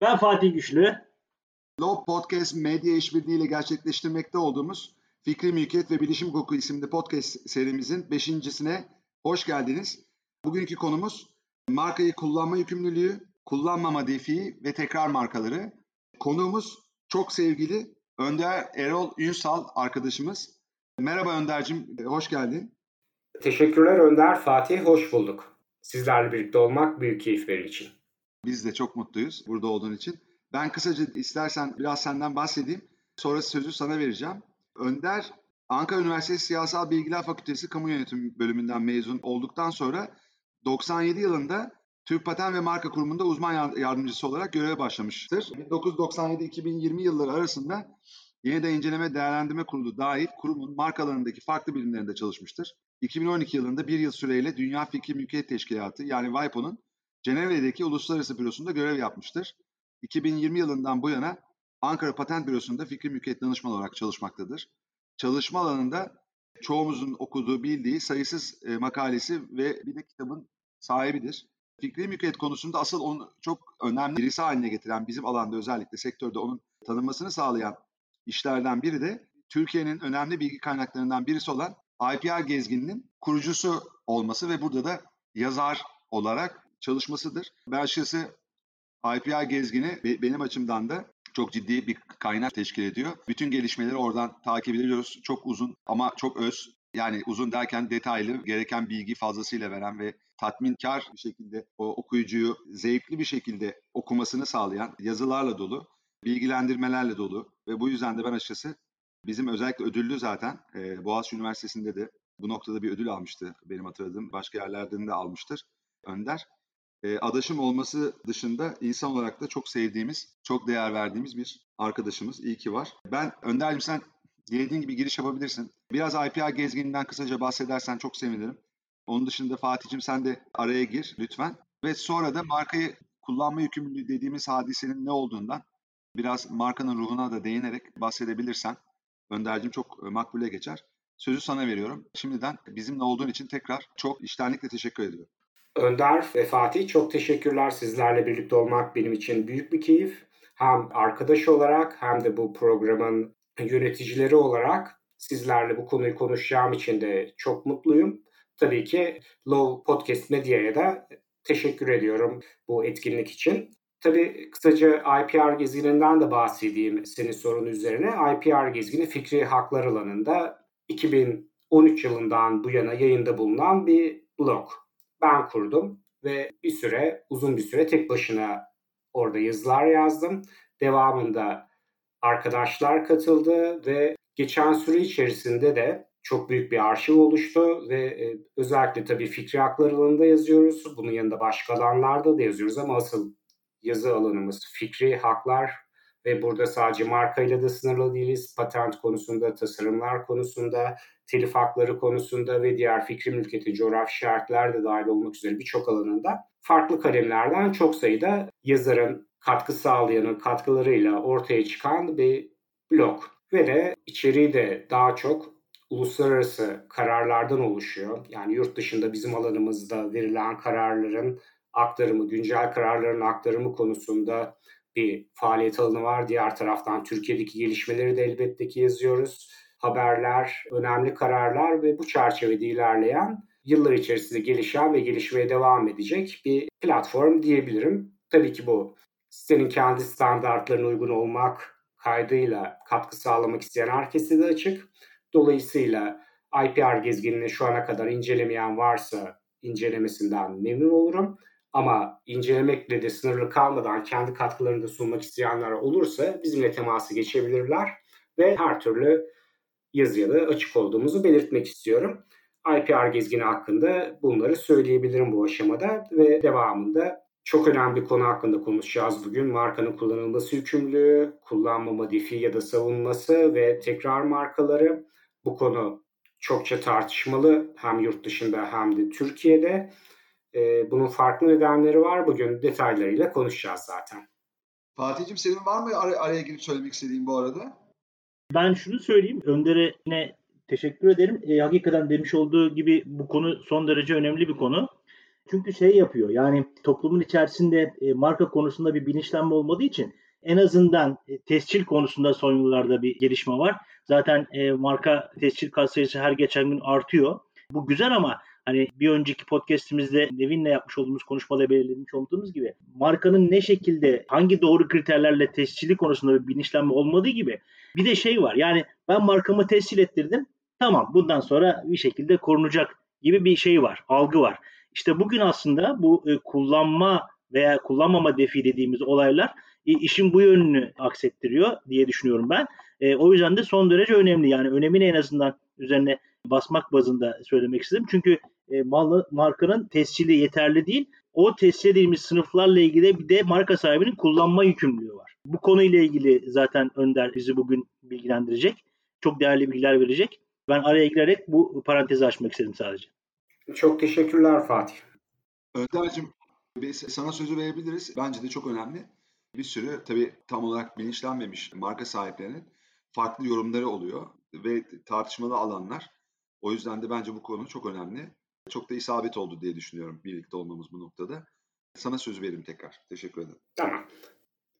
Ben Fatih Güçlü. Lob Podcast medya işbirliğiyle gerçekleştirmekte olduğumuz Fikri Mülkiyet ve Bilişim Hukuku isimli podcast serimizin beşincisine hoş geldiniz. Bugünkü konumuz markayı kullanma yükümlülüğü, kullanmama defi ve tekrar markaları. Konuğumuz çok sevgili Önder Erol Ünsal arkadaşımız. Merhaba Önder'cim, hoş geldin. Teşekkürler Önder, Fatih, hoş bulduk. Sizlerle birlikte olmak büyük keyif için. Biz de çok mutluyuz burada olduğun için. Ben kısaca istersen biraz senden bahsedeyim. Sonra sözü sana vereceğim. Önder, Ankara Üniversitesi Siyasal Bilgiler Fakültesi Kamu Yönetimi bölümünden mezun olduktan sonra 97 yılında Türk Patent ve Marka Kurumu'nda uzman yardımcısı olarak göreve başlamıştır. 1997-2020 yılları arasında Yeniden İnceleme Değerlendirme Kurulu dahil kurumun markalarındaki farklı birimlerinde çalışmıştır. 2012 yılında bir yıl süreyle Dünya Fikri Mülkiyet Teşkilatı yani WIPO'nun Cenevre'deki Uluslararası Bürosu'nda görev yapmıştır. 2020 yılından bu yana Ankara Patent Bürosu'nda fikri mülkiyet danışman olarak çalışmaktadır. Çalışma alanında çoğumuzun okuduğu, bildiği sayısız e, makalesi ve bir de kitabın sahibidir. Fikri mülkiyet konusunda asıl onu çok önemli birisi haline getiren bizim alanda özellikle sektörde onun tanınmasını sağlayan işlerden biri de Türkiye'nin önemli bilgi kaynaklarından birisi olan IPR gezgininin kurucusu olması ve burada da yazar olarak çalışmasıdır. Ben açıkçası IPR gezgini benim açımdan da çok ciddi bir kaynak teşkil ediyor. Bütün gelişmeleri oradan takip ediyoruz. Çok uzun ama çok öz. Yani uzun derken detaylı, gereken bilgi fazlasıyla veren ve tatminkar bir şekilde o okuyucuyu zevkli bir şekilde okumasını sağlayan yazılarla dolu, bilgilendirmelerle dolu ve bu yüzden de ben açıkçası bizim özellikle ödüllü zaten e, Boğaziçi Üniversitesi'nde de bu noktada bir ödül almıştı benim hatırladığım. Başka yerlerden de almıştır Önder e, adaşım olması dışında insan olarak da çok sevdiğimiz, çok değer verdiğimiz bir arkadaşımız. İyi ki var. Ben Önder'cim sen dilediğin gibi giriş yapabilirsin. Biraz IPA gezgininden kısaca bahsedersen çok sevinirim. Onun dışında Fatih'cim sen de araya gir lütfen. Ve sonra da markayı kullanma yükümlülüğü dediğimiz hadisenin ne olduğundan biraz markanın ruhuna da değinerek bahsedebilirsen Önder'cim çok makbule geçer. Sözü sana veriyorum. Şimdiden bizimle olduğun için tekrar çok iştenlikle teşekkür ediyorum. Önder ve Fatih çok teşekkürler. Sizlerle birlikte olmak benim için büyük bir keyif. Hem arkadaş olarak hem de bu programın yöneticileri olarak sizlerle bu konuyu konuşacağım için de çok mutluyum. Tabii ki Low Podcast Medya'ya da teşekkür ediyorum bu etkinlik için. Tabii kısaca IPR gezgininden de bahsedeyim senin sorun üzerine. IPR gezgini fikri haklar alanında 2013 yılından bu yana yayında bulunan bir blog ben kurdum ve bir süre, uzun bir süre tek başına orada yazılar yazdım. Devamında arkadaşlar katıldı ve geçen süre içerisinde de çok büyük bir arşiv oluştu ve e, özellikle tabii fikri haklar alanında yazıyoruz. Bunun yanında başka alanlarda da yazıyoruz ama asıl yazı alanımız fikri haklar ve burada sadece markayla da sınırlı değiliz. Patent konusunda, tasarımlar konusunda, telif hakları konusunda ve diğer fikri mülkiyeti, coğrafi şartlar da dahil olmak üzere birçok alanında farklı kalemlerden çok sayıda yazarın katkı sağlayanın katkılarıyla ortaya çıkan bir blog. Ve de içeriği de daha çok uluslararası kararlardan oluşuyor. Yani yurt dışında bizim alanımızda verilen kararların aktarımı, güncel kararların aktarımı konusunda bir faaliyet alanı var. Diğer taraftan Türkiye'deki gelişmeleri de elbette ki yazıyoruz. Haberler, önemli kararlar ve bu çerçevede ilerleyen yıllar içerisinde gelişen ve gelişmeye devam edecek bir platform diyebilirim. Tabii ki bu sitenin kendi standartlarına uygun olmak kaydıyla katkı sağlamak isteyen herkese de açık. Dolayısıyla IPR gezginini şu ana kadar incelemeyen varsa incelemesinden memnun olurum. Ama incelemekle de sınırlı kalmadan kendi katkılarını da sunmak isteyenler olursa bizimle teması geçebilirler ve her türlü yazıya açık olduğumuzu belirtmek istiyorum. IPR gezgini hakkında bunları söyleyebilirim bu aşamada ve devamında çok önemli bir konu hakkında konuşacağız bugün. Markanın kullanılması yükümlülüğü, kullanmama defi ya da savunması ve tekrar markaları. Bu konu çokça tartışmalı hem yurt dışında hem de Türkiye'de. E, bunun farklı nedenleri var. Bugün detaylarıyla konuşacağız zaten. Fatih'cim senin var mı ar- araya girip söylemek istediğin bu arada? Ben şunu söyleyeyim. Önder'e yine teşekkür ederim. E, hakikaten demiş olduğu gibi bu konu son derece önemli bir konu. Çünkü şey yapıyor yani toplumun içerisinde e, marka konusunda bir bilinçlenme olmadığı için en azından e, tescil konusunda son yıllarda bir gelişme var. Zaten e, marka tescil kat sayısı her geçen gün artıyor. Bu güzel ama hani bir önceki podcastimizde Nevin'le yapmış olduğumuz konuşmada belirlemiş olduğumuz gibi markanın ne şekilde hangi doğru kriterlerle tescili konusunda bir bilinçlenme olmadığı gibi bir de şey var yani ben markamı tescil ettirdim tamam bundan sonra bir şekilde korunacak gibi bir şey var algı var. İşte bugün aslında bu e, kullanma veya kullanmama defi dediğimiz olaylar e, işin bu yönünü aksettiriyor diye düşünüyorum ben. E, o yüzden de son derece önemli. Yani önemini en azından üzerine basmak bazında söylemek istedim. Çünkü e, malı, markanın tescili yeterli değil. O tescil edilmiş sınıflarla ilgili bir de marka sahibinin kullanma yükümlülüğü var. Bu konuyla ilgili zaten Önder bizi bugün bilgilendirecek. Çok değerli bilgiler verecek. Ben araya girerek bu parantezi açmak istedim sadece. Çok teşekkürler Fatih. Önder'cim sana sözü verebiliriz. Bence de çok önemli. Bir sürü tabii tam olarak bilinçlenmemiş marka sahiplerinin farklı yorumları oluyor ve tartışmalı alanlar. O yüzden de bence bu konu çok önemli. Çok da isabet oldu diye düşünüyorum birlikte olmamız bu noktada. Sana söz vereyim tekrar. Teşekkür ederim. Tamam.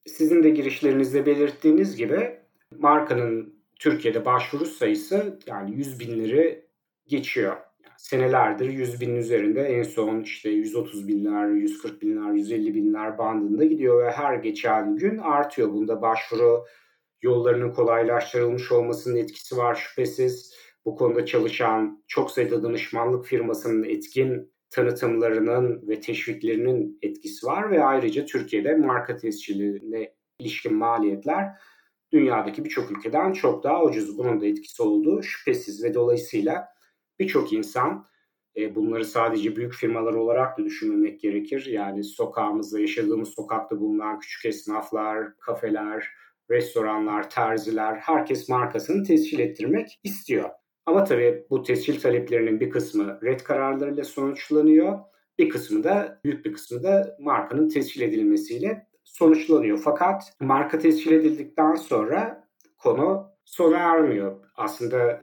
Sizin de girişlerinizde belirttiğiniz gibi markanın Türkiye'de başvuru sayısı yani 100 binleri geçiyor. senelerdir 100 binin üzerinde en son işte 130 binler, 140 binler, 150 binler bandında gidiyor ve her geçen gün artıyor. Bunda başvuru yollarının kolaylaştırılmış olmasının etkisi var şüphesiz. Bu konuda çalışan çok sayıda danışmanlık firmasının etkin tanıtımlarının ve teşviklerinin etkisi var ve ayrıca Türkiye'de marka tescilline ilişkin maliyetler dünyadaki birçok ülkeden çok daha ucuz. Bunun da etkisi olduğu şüphesiz ve dolayısıyla birçok insan e, bunları sadece büyük firmalar olarak da düşünmemek gerekir. Yani sokağımızda, yaşadığımız sokakta bulunan küçük esnaflar, kafeler, restoranlar, terziler, herkes markasını tescil ettirmek istiyor. Ama tabii bu tescil taleplerinin bir kısmı red kararlarıyla sonuçlanıyor. Bir kısmı da, büyük bir kısmı da markanın tescil edilmesiyle sonuçlanıyor. Fakat marka tescil edildikten sonra konu sona ermiyor. Aslında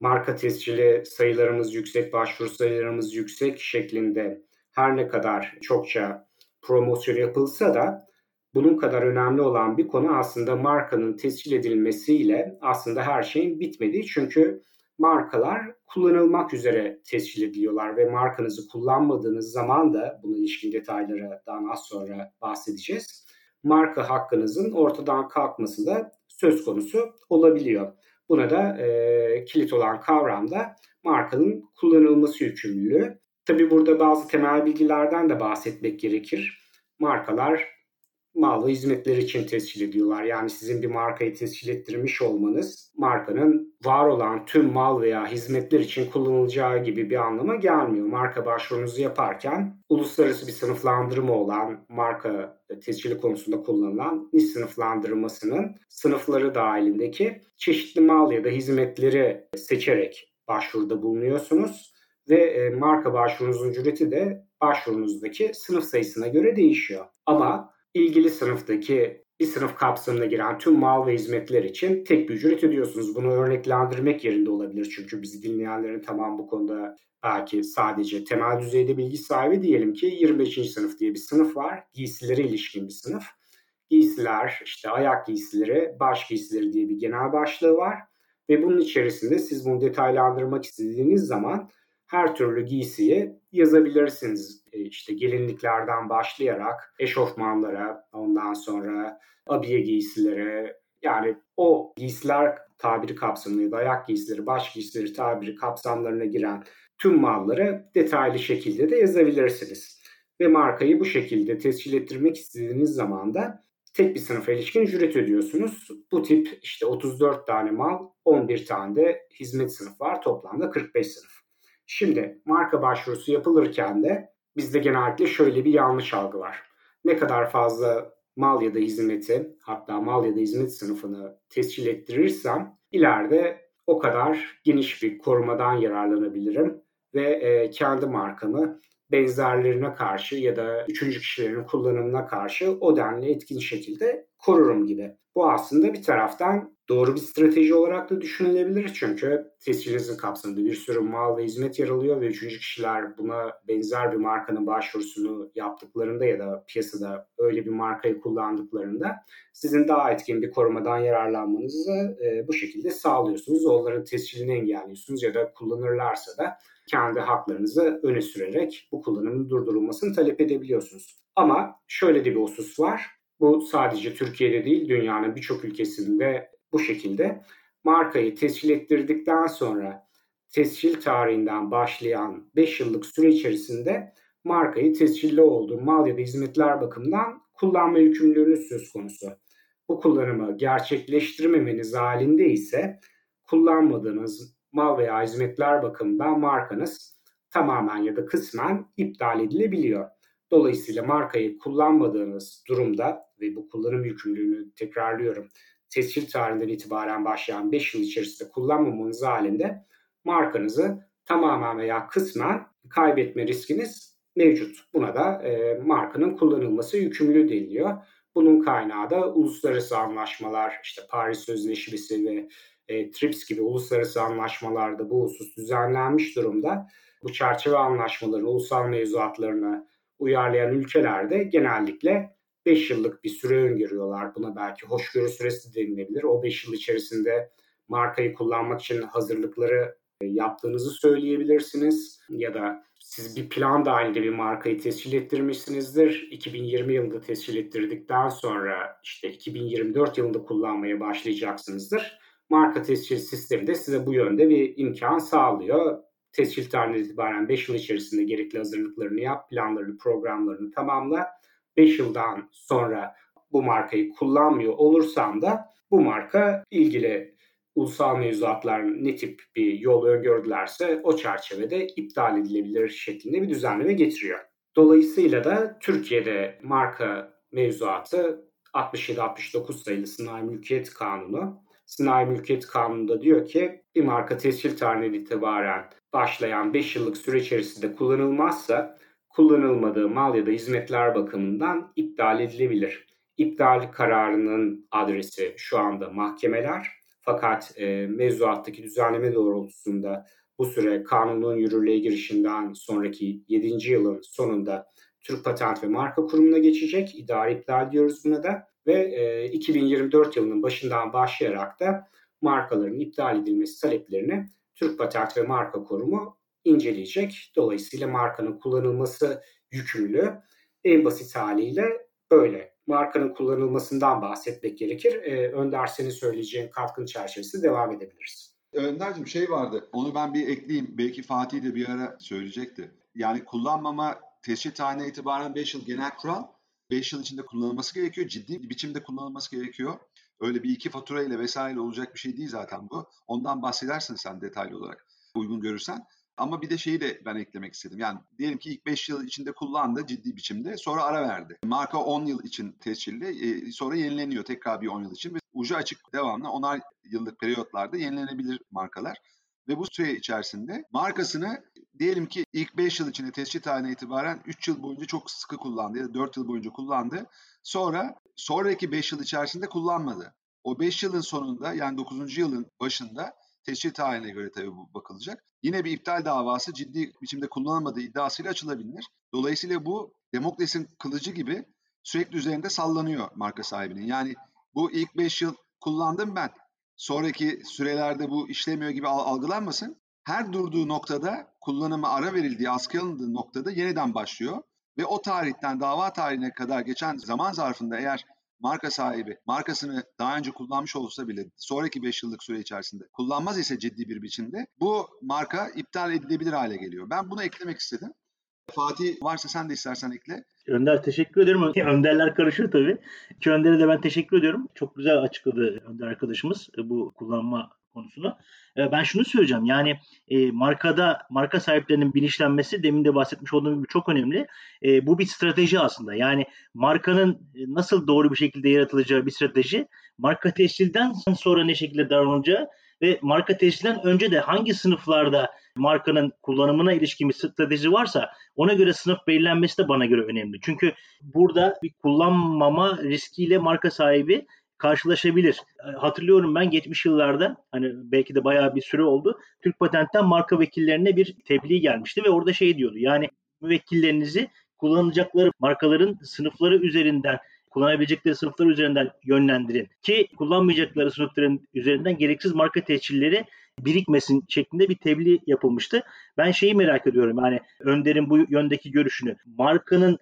marka tescili sayılarımız yüksek, başvuru sayılarımız yüksek şeklinde her ne kadar çokça promosyon yapılsa da bunun kadar önemli olan bir konu aslında markanın tescil edilmesiyle aslında her şeyin bitmediği. Çünkü markalar kullanılmak üzere tescil ediliyorlar ve markanızı kullanmadığınız zaman da buna ilişkin detaylardan az sonra bahsedeceğiz. Marka hakkınızın ortadan kalkması da söz konusu olabiliyor. Buna da e, kilit olan kavram da markanın kullanılması yükümlülüğü. Tabi burada bazı temel bilgilerden de bahsetmek gerekir. Markalar mal ve hizmetler için tescil ediyorlar. Yani sizin bir markayı tescil ettirmiş olmanız markanın var olan tüm mal veya hizmetler için kullanılacağı gibi bir anlama gelmiyor. Marka başvurunuzu yaparken uluslararası bir sınıflandırma olan marka tescili konusunda kullanılan NIS sınıflandırmasının sınıfları dahilindeki çeşitli mal ya da hizmetleri seçerek başvuruda bulunuyorsunuz ve e, marka başvurunuzun ücreti de başvurunuzdaki sınıf sayısına göre değişiyor. Ama ilgili sınıftaki bir sınıf kapsamına giren tüm mal ve hizmetler için tek bir ücret ödüyorsunuz. Bunu örneklendirmek yerinde olabilir çünkü bizi dinleyenlerin tamam bu konuda belki sadece temel düzeyde bilgi sahibi diyelim ki 25. sınıf diye bir sınıf var. Giysilere ilişkin bir sınıf. Giysiler, işte ayak giysileri, baş giysileri diye bir genel başlığı var. Ve bunun içerisinde siz bunu detaylandırmak istediğiniz zaman her türlü giysiyi yazabilirsiniz. E, işte gelinliklerden başlayarak eşofmanlara, ondan sonra abiye giysilere yani o giysiler tabiri kapsamında ya da ayak giysileri, baş giysileri tabiri kapsamlarına giren tüm malları detaylı şekilde de yazabilirsiniz. Ve markayı bu şekilde tescil ettirmek istediğiniz zaman da tek bir sınıfa ilişkin ücret ödüyorsunuz. Bu tip işte 34 tane mal, 11 tane de hizmet sınıf var. Toplamda 45 sınıf. Şimdi marka başvurusu yapılırken de bizde genellikle şöyle bir yanlış algı var. Ne kadar fazla mal ya da hizmeti hatta mal ya da hizmet sınıfını tescil ettirirsem ileride o kadar geniş bir korumadan yararlanabilirim ve e, kendi markamı benzerlerine karşı ya da üçüncü kişilerin kullanımına karşı o denli etkin şekilde korurum gibi. Bu aslında bir taraftan doğru bir strateji olarak da düşünülebilir. Çünkü tescilizin kapsamında bir sürü mal ve hizmet yer alıyor ve üçüncü kişiler buna benzer bir markanın başvurusunu yaptıklarında ya da piyasada öyle bir markayı kullandıklarında sizin daha etkin bir korumadan yararlanmanızı e, bu şekilde sağlıyorsunuz. Onların tescilini engelliyorsunuz ya da kullanırlarsa da kendi haklarınızı öne sürerek bu kullanımın durdurulmasını talep edebiliyorsunuz. Ama şöyle de bir husus var. Bu sadece Türkiye'de değil dünyanın birçok ülkesinde bu şekilde. Markayı tescil ettirdikten sonra tescil tarihinden başlayan 5 yıllık süre içerisinde markayı tescilli olduğu mal ya da hizmetler bakımından kullanma yükümlülüğünüz söz konusu. Bu kullanımı gerçekleştirmemeniz halinde ise kullanmadığınız mal veya hizmetler bakımından markanız tamamen ya da kısmen iptal edilebiliyor. Dolayısıyla markayı kullanmadığınız durumda ve bu kullanım yükümlülüğünü tekrarlıyorum tescil tarihinden itibaren başlayan 5 yıl içerisinde kullanmamanız halinde markanızı tamamen veya kısmen kaybetme riskiniz mevcut. Buna da e, markanın kullanılması yükümlü deniliyor. Bunun kaynağı da uluslararası anlaşmalar, işte Paris Sözleşmesi ve e, TRIPS gibi uluslararası anlaşmalarda bu husus düzenlenmiş durumda. Bu çerçeve anlaşmaları ulusal mevzuatlarına uyarlayan ülkelerde genellikle 5 yıllık bir süre öngörüyorlar. Buna belki hoşgörü süresi denilebilir. O 5 yıl içerisinde markayı kullanmak için hazırlıkları e, yaptığınızı söyleyebilirsiniz. Ya da siz bir plan dahilinde bir markayı tescil ettirmişsinizdir. 2020 yılında tescil ettirdikten sonra işte 2024 yılında kullanmaya başlayacaksınızdır. Marka tescil sistemi de size bu yönde bir imkan sağlıyor. Tescil tarihinden itibaren 5 yıl içerisinde gerekli hazırlıklarını yap, planlarını, programlarını tamamla 5 yıldan sonra bu markayı kullanmıyor olursam da bu marka ilgili ulusal mevzuatlar ne tip bir yol öngördülerse o çerçevede iptal edilebilir şeklinde bir düzenleme getiriyor. Dolayısıyla da Türkiye'de marka mevzuatı 67-69 sayılı Sınai Mülkiyet Kanunu. Sınai Mülkiyet Kanunu'nda diyor ki bir marka tescil tarihinden itibaren başlayan 5 yıllık süre içerisinde kullanılmazsa kullanılmadığı mal ya da hizmetler bakımından iptal edilebilir. İptal kararının adresi şu anda mahkemeler fakat e, mevzuattaki düzenleme doğrultusunda bu süre kanunun yürürlüğe girişinden sonraki 7. yılın sonunda Türk Patent ve Marka Kurumu'na geçecek. İdari iptal diyoruz buna da. Ve e, 2024 yılının başından başlayarak da markaların iptal edilmesi taleplerini Türk Patent ve Marka Kurumu inceleyecek. Dolayısıyla markanın kullanılması yükümlü. En basit haliyle böyle. Markanın kullanılmasından bahsetmek gerekir. Ee, Önder senin söyleyeceğin katkın çerçevesinde devam edebiliriz. Önder'cim şey vardı. Onu ben bir ekleyeyim. Belki Fatih de bir ara söyleyecekti. Yani kullanmama tescil tarihine itibaren 5 yıl genel kural. 5 yıl içinde kullanılması gerekiyor. Ciddi bir biçimde kullanılması gerekiyor. Öyle bir iki fatura ile vesaire olacak bir şey değil zaten bu. Ondan bahsedersin sen detaylı olarak uygun görürsen. Ama bir de şeyi de ben eklemek istedim. Yani diyelim ki ilk 5 yıl içinde kullandı ciddi biçimde. Sonra ara verdi. Marka 10 yıl için tescilli. E, sonra yenileniyor tekrar bir 10 yıl için. Ve ucu açık devamlı 10'ar yıllık periyotlarda yenilenebilir markalar. Ve bu süre içerisinde markasını diyelim ki ilk 5 yıl içinde tescil tarihine itibaren 3 yıl boyunca çok sıkı kullandı ya da 4 yıl boyunca kullandı. Sonra sonraki 5 yıl içerisinde kullanmadı. O 5 yılın sonunda yani 9. yılın başında tescil tarihine göre tabii bu bakılacak. Yine bir iptal davası ciddi biçimde kullanılmadığı iddiasıyla açılabilir. Dolayısıyla bu Demokles'in kılıcı gibi sürekli üzerinde sallanıyor marka sahibinin. Yani bu ilk 5 yıl kullandım ben. Sonraki sürelerde bu işlemiyor gibi algılanmasın. Her durduğu noktada kullanıma ara verildiği, askıya alındığı noktada yeniden başlıyor. Ve o tarihten dava tarihine kadar geçen zaman zarfında eğer marka sahibi markasını daha önce kullanmış olsa bile sonraki 5 yıllık süre içerisinde kullanmaz ise ciddi bir biçimde bu marka iptal edilebilir hale geliyor. Ben bunu eklemek istedim. Fatih varsa sen de istersen ekle. Önder teşekkür ederim. Önderler karışır tabii. Ki Önder'e de ben teşekkür ediyorum. Çok güzel açıkladı Önder arkadaşımız bu kullanma konusunu. Ee, ben şunu söyleyeceğim. Yani e, markada marka sahiplerinin bilinçlenmesi demin de bahsetmiş olduğum gibi çok önemli. E, bu bir strateji aslında. Yani markanın e, nasıl doğru bir şekilde yaratılacağı bir strateji. Marka tescilden sonra ne şekilde davranılacağı ve marka tescilden önce de hangi sınıflarda markanın kullanımına ilişkin bir strateji varsa ona göre sınıf belirlenmesi de bana göre önemli. Çünkü burada bir kullanmama riskiyle marka sahibi karşılaşabilir. E, hatırlıyorum ben geçmiş yıllarda hani belki de bayağı bir süre oldu. Türk Patent'ten marka vekillerine bir tebliğ gelmişti ve orada şey diyordu. Yani müvekkillerinizi kullanacakları markaların sınıfları üzerinden kullanabilecekleri sınıflar üzerinden yönlendirin ki kullanmayacakları sınıfların üzerinden gereksiz marka tescilleri birikmesin şeklinde bir tebliğ yapılmıştı. Ben şeyi merak ediyorum yani Önder'in bu yöndeki görüşünü. Markanın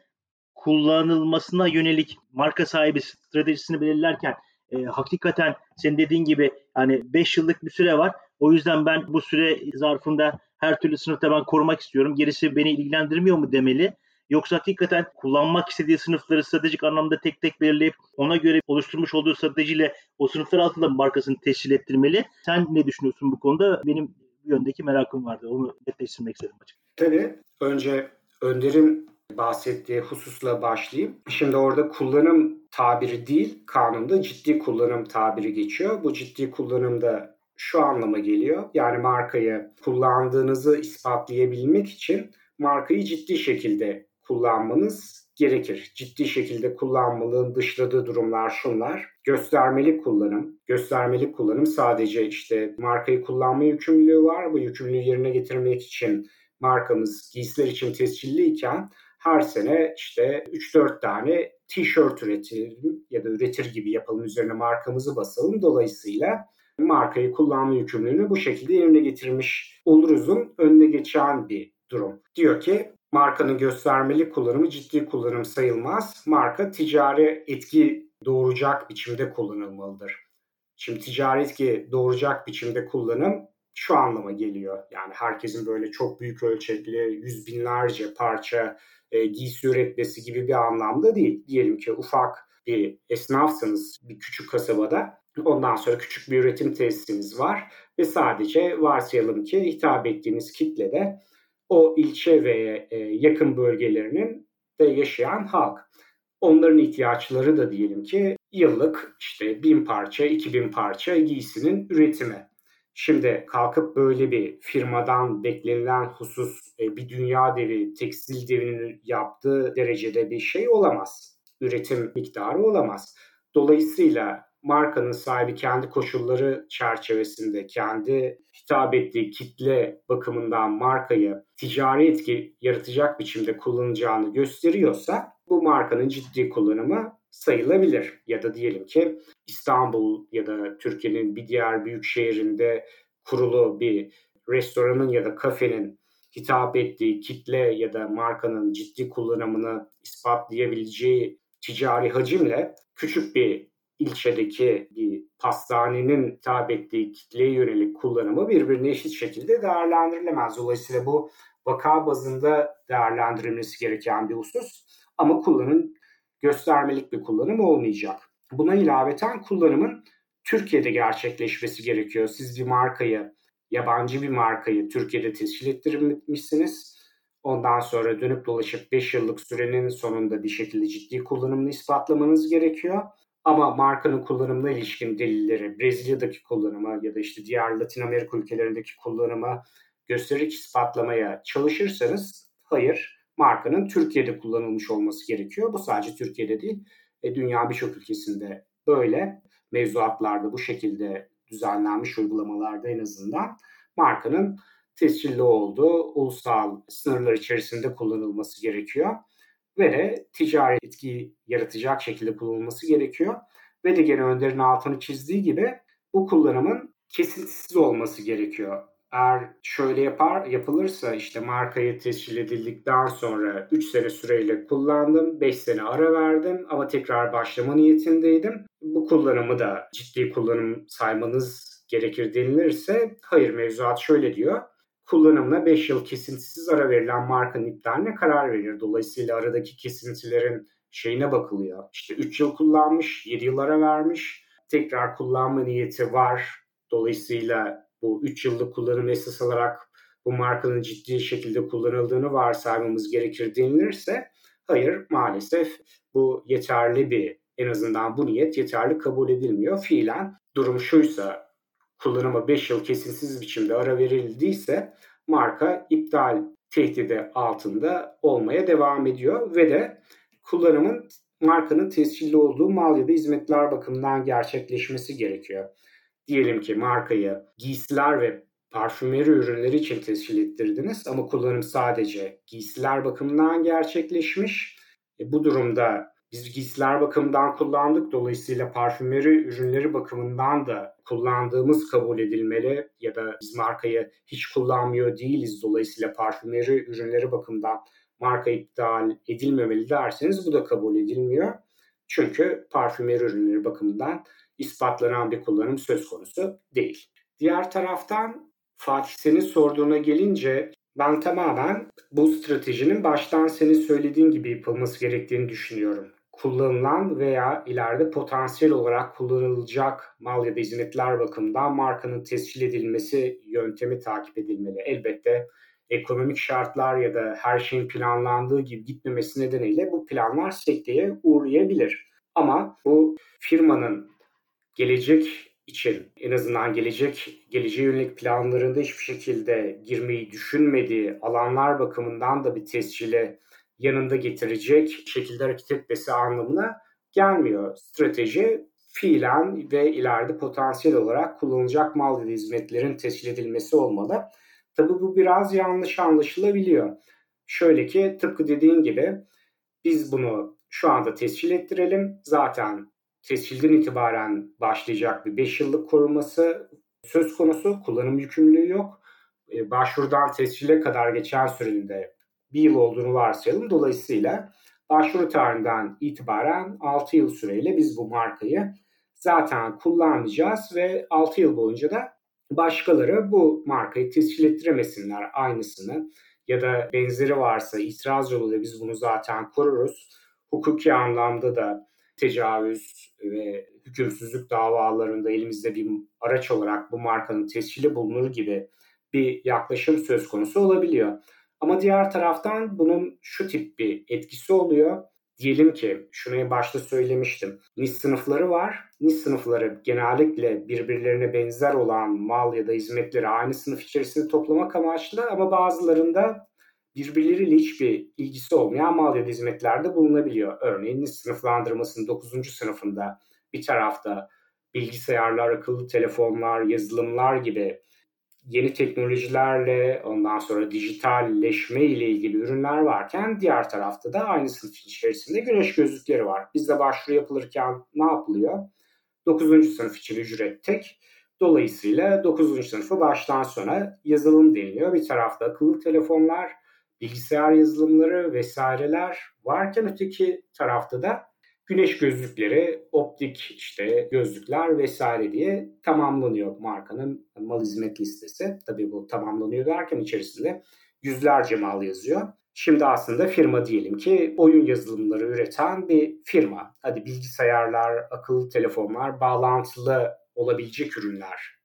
kullanılmasına yönelik marka sahibi stratejisini belirlerken e, hakikaten senin dediğin gibi hani 5 yıllık bir süre var. O yüzden ben bu süre zarfında her türlü sınıfta ben korumak istiyorum. Gerisi beni ilgilendirmiyor mu demeli. Yoksa hakikaten kullanmak istediği sınıfları stratejik anlamda tek tek belirleyip ona göre oluşturmuş olduğu stratejiyle o sınıflar altında markasını tescil ettirmeli. Sen ne düşünüyorsun bu konuda? Benim bu yöndeki merakım vardı. Onu netleştirmek istedim açıkçası. Tabii. Önce Önder'in bahsettiği hususla başlayayım. Şimdi orada kullanım tabiri değil, kanunda ciddi kullanım tabiri geçiyor. Bu ciddi kullanımda şu anlama geliyor. Yani markayı kullandığınızı ispatlayabilmek için markayı ciddi şekilde kullanmanız gerekir. Ciddi şekilde kullanmalığın dışladığı durumlar şunlar. Göstermelik kullanım. Göstermelik kullanım sadece işte markayı kullanma yükümlülüğü var. Bu yükümlülüğü yerine getirmek için markamız giysiler için tescilliyken her sene işte 3-4 tane tişört üretelim ya da üretir gibi yapalım üzerine markamızı basalım. Dolayısıyla markayı kullanma yükümlülüğünü bu şekilde yerine getirmiş oluruzun önüne geçen bir durum. Diyor ki markanın göstermeli kullanımı ciddi kullanım sayılmaz. Marka ticari etki doğuracak biçimde kullanılmalıdır. Şimdi ticari etki doğuracak biçimde kullanım şu anlama geliyor. Yani herkesin böyle çok büyük ölçekli yüz binlerce parça e, giysi üretmesi gibi bir anlamda değil. Diyelim ki ufak bir esnafsınız bir küçük kasabada. Ondan sonra küçük bir üretim tesisiniz var ve sadece varsayalım ki hitap ettiğiniz kitlede o ilçe ve e, yakın bölgelerinin de yaşayan halk. Onların ihtiyaçları da diyelim ki yıllık işte bin parça, iki bin parça giysinin üretimi. Şimdi kalkıp böyle bir firmadan beklenilen husus e, bir dünya devi, tekstil devinin yaptığı derecede bir şey olamaz. Üretim miktarı olamaz. Dolayısıyla markanın sahibi kendi koşulları çerçevesinde kendi hitap ettiği kitle bakımından markayı ticari etki yaratacak biçimde kullanacağını gösteriyorsa bu markanın ciddi kullanımı sayılabilir. Ya da diyelim ki İstanbul ya da Türkiye'nin bir diğer büyük şehrinde kurulu bir restoranın ya da kafenin hitap ettiği kitle ya da markanın ciddi kullanımını ispatlayabileceği ticari hacimle küçük bir ilçedeki bir pastanenin hitap ettiği kitleye yönelik kullanımı birbirine eşit şekilde değerlendirilemez. Dolayısıyla bu vaka bazında değerlendirilmesi gereken bir husus ama kullanım göstermelik bir kullanım olmayacak. Buna ilaveten kullanımın Türkiye'de gerçekleşmesi gerekiyor. Siz bir markayı, yabancı bir markayı Türkiye'de tescil ettirmişsiniz. Ondan sonra dönüp dolaşıp 5 yıllık sürenin sonunda bir şekilde ciddi kullanımını ispatlamanız gerekiyor. Ama markanın kullanımına ilişkin delilleri, Brezilya'daki kullanımı ya da işte diğer Latin Amerika ülkelerindeki kullanımı göstererek ispatlamaya çalışırsanız hayır, markanın Türkiye'de kullanılmış olması gerekiyor. Bu sadece Türkiye'de değil, e, dünya birçok ülkesinde böyle mevzuatlarda bu şekilde düzenlenmiş uygulamalarda en azından markanın tescilli olduğu ulusal sınırlar içerisinde kullanılması gerekiyor. Ve de ticari etki yaratacak şekilde kullanılması gerekiyor. Ve de gene Önder'in altını çizdiği gibi bu kullanımın kesintisiz olması gerekiyor. Eğer şöyle yapar yapılırsa işte markayı tescil edildikten sonra 3 sene süreyle kullandım, 5 sene ara verdim ama tekrar başlama niyetindeydim. Bu kullanımı da ciddi kullanım saymanız gerekir denilirse hayır mevzuat şöyle diyor. Kullanımına 5 yıl kesintisiz ara verilen markanın iptaline karar verir. Dolayısıyla aradaki kesintilerin şeyine bakılıyor. İşte 3 yıl kullanmış, 7 yıl ara vermiş, tekrar kullanma niyeti var. Dolayısıyla bu 3 yıllık kullanım esas alarak bu markanın ciddi şekilde kullanıldığını varsaymamız gerekir denilirse hayır maalesef bu yeterli bir en azından bu niyet yeterli kabul edilmiyor. Fiilen durum şuysa kullanıma 5 yıl kesinsiz biçimde ara verildiyse marka iptal tehdidi altında olmaya devam ediyor ve de kullanımın markanın tescilli olduğu mal ya da hizmetler bakımından gerçekleşmesi gerekiyor. Diyelim ki markayı giysiler ve parfümeri ürünleri için tescil ettirdiniz ama kullanım sadece giysiler bakımından gerçekleşmiş. E, bu durumda biz giysiler bakımından kullandık. Dolayısıyla parfümeri ürünleri bakımından da kullandığımız kabul edilmeli ya da biz markayı hiç kullanmıyor değiliz. Dolayısıyla parfümeri ürünleri bakımından marka iptal edilmemeli derseniz bu da kabul edilmiyor. Çünkü parfümeri ürünleri bakımından ispatlanan bir kullanım söz konusu değil. Diğer taraftan Fatih senin sorduğuna gelince ben tamamen bu stratejinin baştan senin söylediğin gibi yapılması gerektiğini düşünüyorum. Kullanılan veya ileride potansiyel olarak kullanılacak mal ya da hizmetler bakımından markanın tescil edilmesi yöntemi takip edilmeli. Elbette ekonomik şartlar ya da her şeyin planlandığı gibi gitmemesi nedeniyle bu planlar sekteye uğrayabilir. Ama bu firmanın gelecek için en azından gelecek geleceğe yönelik planlarında hiçbir şekilde girmeyi düşünmediği alanlar bakımından da bir tescile yanında getirecek şekilde hareket etmesi anlamına gelmiyor. Strateji fiilen ve ileride potansiyel olarak kullanılacak mal ve hizmetlerin tescil edilmesi olmalı. Tabi bu biraz yanlış anlaşılabiliyor. Şöyle ki tıpkı dediğin gibi biz bunu şu anda tescil ettirelim. Zaten tescilden itibaren başlayacak bir 5 yıllık koruması söz konusu. Kullanım yükümlülüğü yok. E, başvurudan tescile kadar geçen sürenin de bir yıl olduğunu varsayalım. Dolayısıyla başvuru tarihinden itibaren 6 yıl süreyle biz bu markayı zaten kullanmayacağız ve 6 yıl boyunca da başkaları bu markayı tescil ettiremesinler aynısını ya da benzeri varsa itiraz yoluyla biz bunu zaten koruruz. Hukuki anlamda da tecavüz ve hükümsüzlük davalarında elimizde bir araç olarak bu markanın tescili bulunur gibi bir yaklaşım söz konusu olabiliyor. Ama diğer taraftan bunun şu tip bir etkisi oluyor. Diyelim ki şunu başta söylemiştim. NIS sınıfları var. NIS sınıfları genellikle birbirlerine benzer olan mal ya da hizmetleri aynı sınıf içerisinde toplamak amaçlı ama bazılarında birbirleriyle hiçbir ilgisi olmayan mal ya da hizmetlerde bulunabiliyor. Örneğin sınıflandırmasının 9. sınıfında bir tarafta bilgisayarlar, akıllı telefonlar, yazılımlar gibi yeni teknolojilerle ondan sonra dijitalleşme ile ilgili ürünler varken diğer tarafta da aynı sınıf içerisinde güneş gözlükleri var. Bizde başvuru yapılırken ne yapılıyor? 9. sınıf için ücret tek. Dolayısıyla 9. sınıfı baştan sona yazılım deniliyor. Bir tarafta akıllı telefonlar, bilgisayar yazılımları vesaireler varken öteki tarafta da güneş gözlükleri, optik işte gözlükler vesaire diye tamamlanıyor markanın mal hizmet listesi. Tabii bu tamamlanıyor derken içerisinde yüzlerce mal yazıyor. Şimdi aslında firma diyelim ki oyun yazılımları üreten bir firma. Hadi bilgisayarlar, akıllı telefonlar, bağlantılı olabilecek ürünler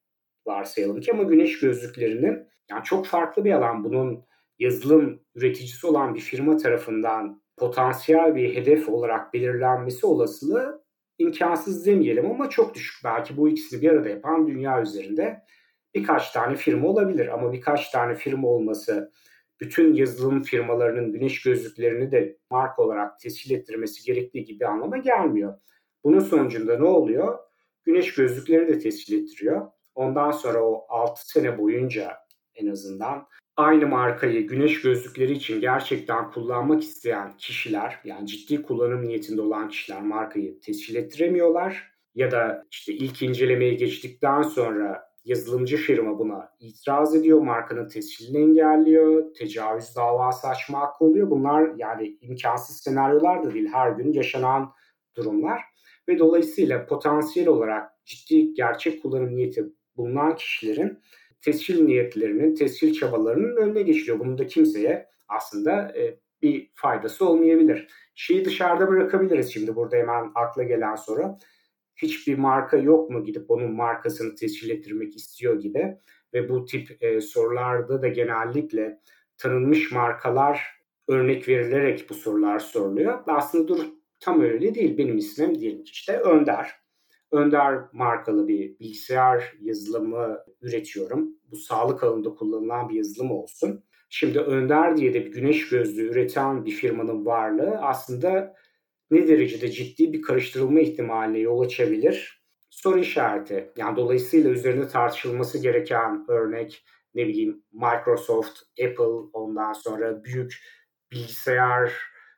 varsayalım ki ama güneş gözlüklerinin yani çok farklı bir alan. Bunun yazılım üreticisi olan bir firma tarafından potansiyel bir hedef olarak belirlenmesi olasılığı imkansız demeyelim ama çok düşük. Belki bu ikisini bir arada yapan dünya üzerinde birkaç tane firma olabilir ama birkaç tane firma olması bütün yazılım firmalarının güneş gözlüklerini de marka olarak tescil ettirmesi gerektiği gibi anlama gelmiyor. Bunun sonucunda ne oluyor? Güneş gözlükleri de tescil ettiriyor. Ondan sonra o 6 sene boyunca en azından aynı markayı güneş gözlükleri için gerçekten kullanmak isteyen kişiler yani ciddi kullanım niyetinde olan kişiler markayı tescil ettiremiyorlar ya da işte ilk incelemeye geçtikten sonra yazılımcı firma buna itiraz ediyor, markanın tescilini engelliyor, tecavüz davası açma hakkı oluyor. Bunlar yani imkansız senaryolar da değil, her gün yaşanan durumlar ve dolayısıyla potansiyel olarak ciddi gerçek kullanım niyeti bulunan kişilerin tescil niyetlerinin, tescil çabalarının önüne geçiliyor. Bunun da kimseye aslında e, bir faydası olmayabilir. Şeyi dışarıda bırakabiliriz şimdi burada hemen akla gelen soru. Hiçbir marka yok mu gidip onun markasını tescil ettirmek istiyor gibi ve bu tip e, sorularda da genellikle tanınmış markalar örnek verilerek bu sorular soruluyor. Aslında dur tam öyle değil. Benim ismim diyelim ki işte Önder. Önder markalı bir bilgisayar yazılımı üretiyorum. Bu sağlık alanında kullanılan bir yazılım olsun. Şimdi Önder diye de bir güneş gözlüğü üreten bir firmanın varlığı aslında ne derecede ciddi bir karıştırılma ihtimaline yol açabilir? Soru işareti. Yani dolayısıyla üzerinde tartışılması gereken örnek ne bileyim Microsoft, Apple ondan sonra büyük bilgisayar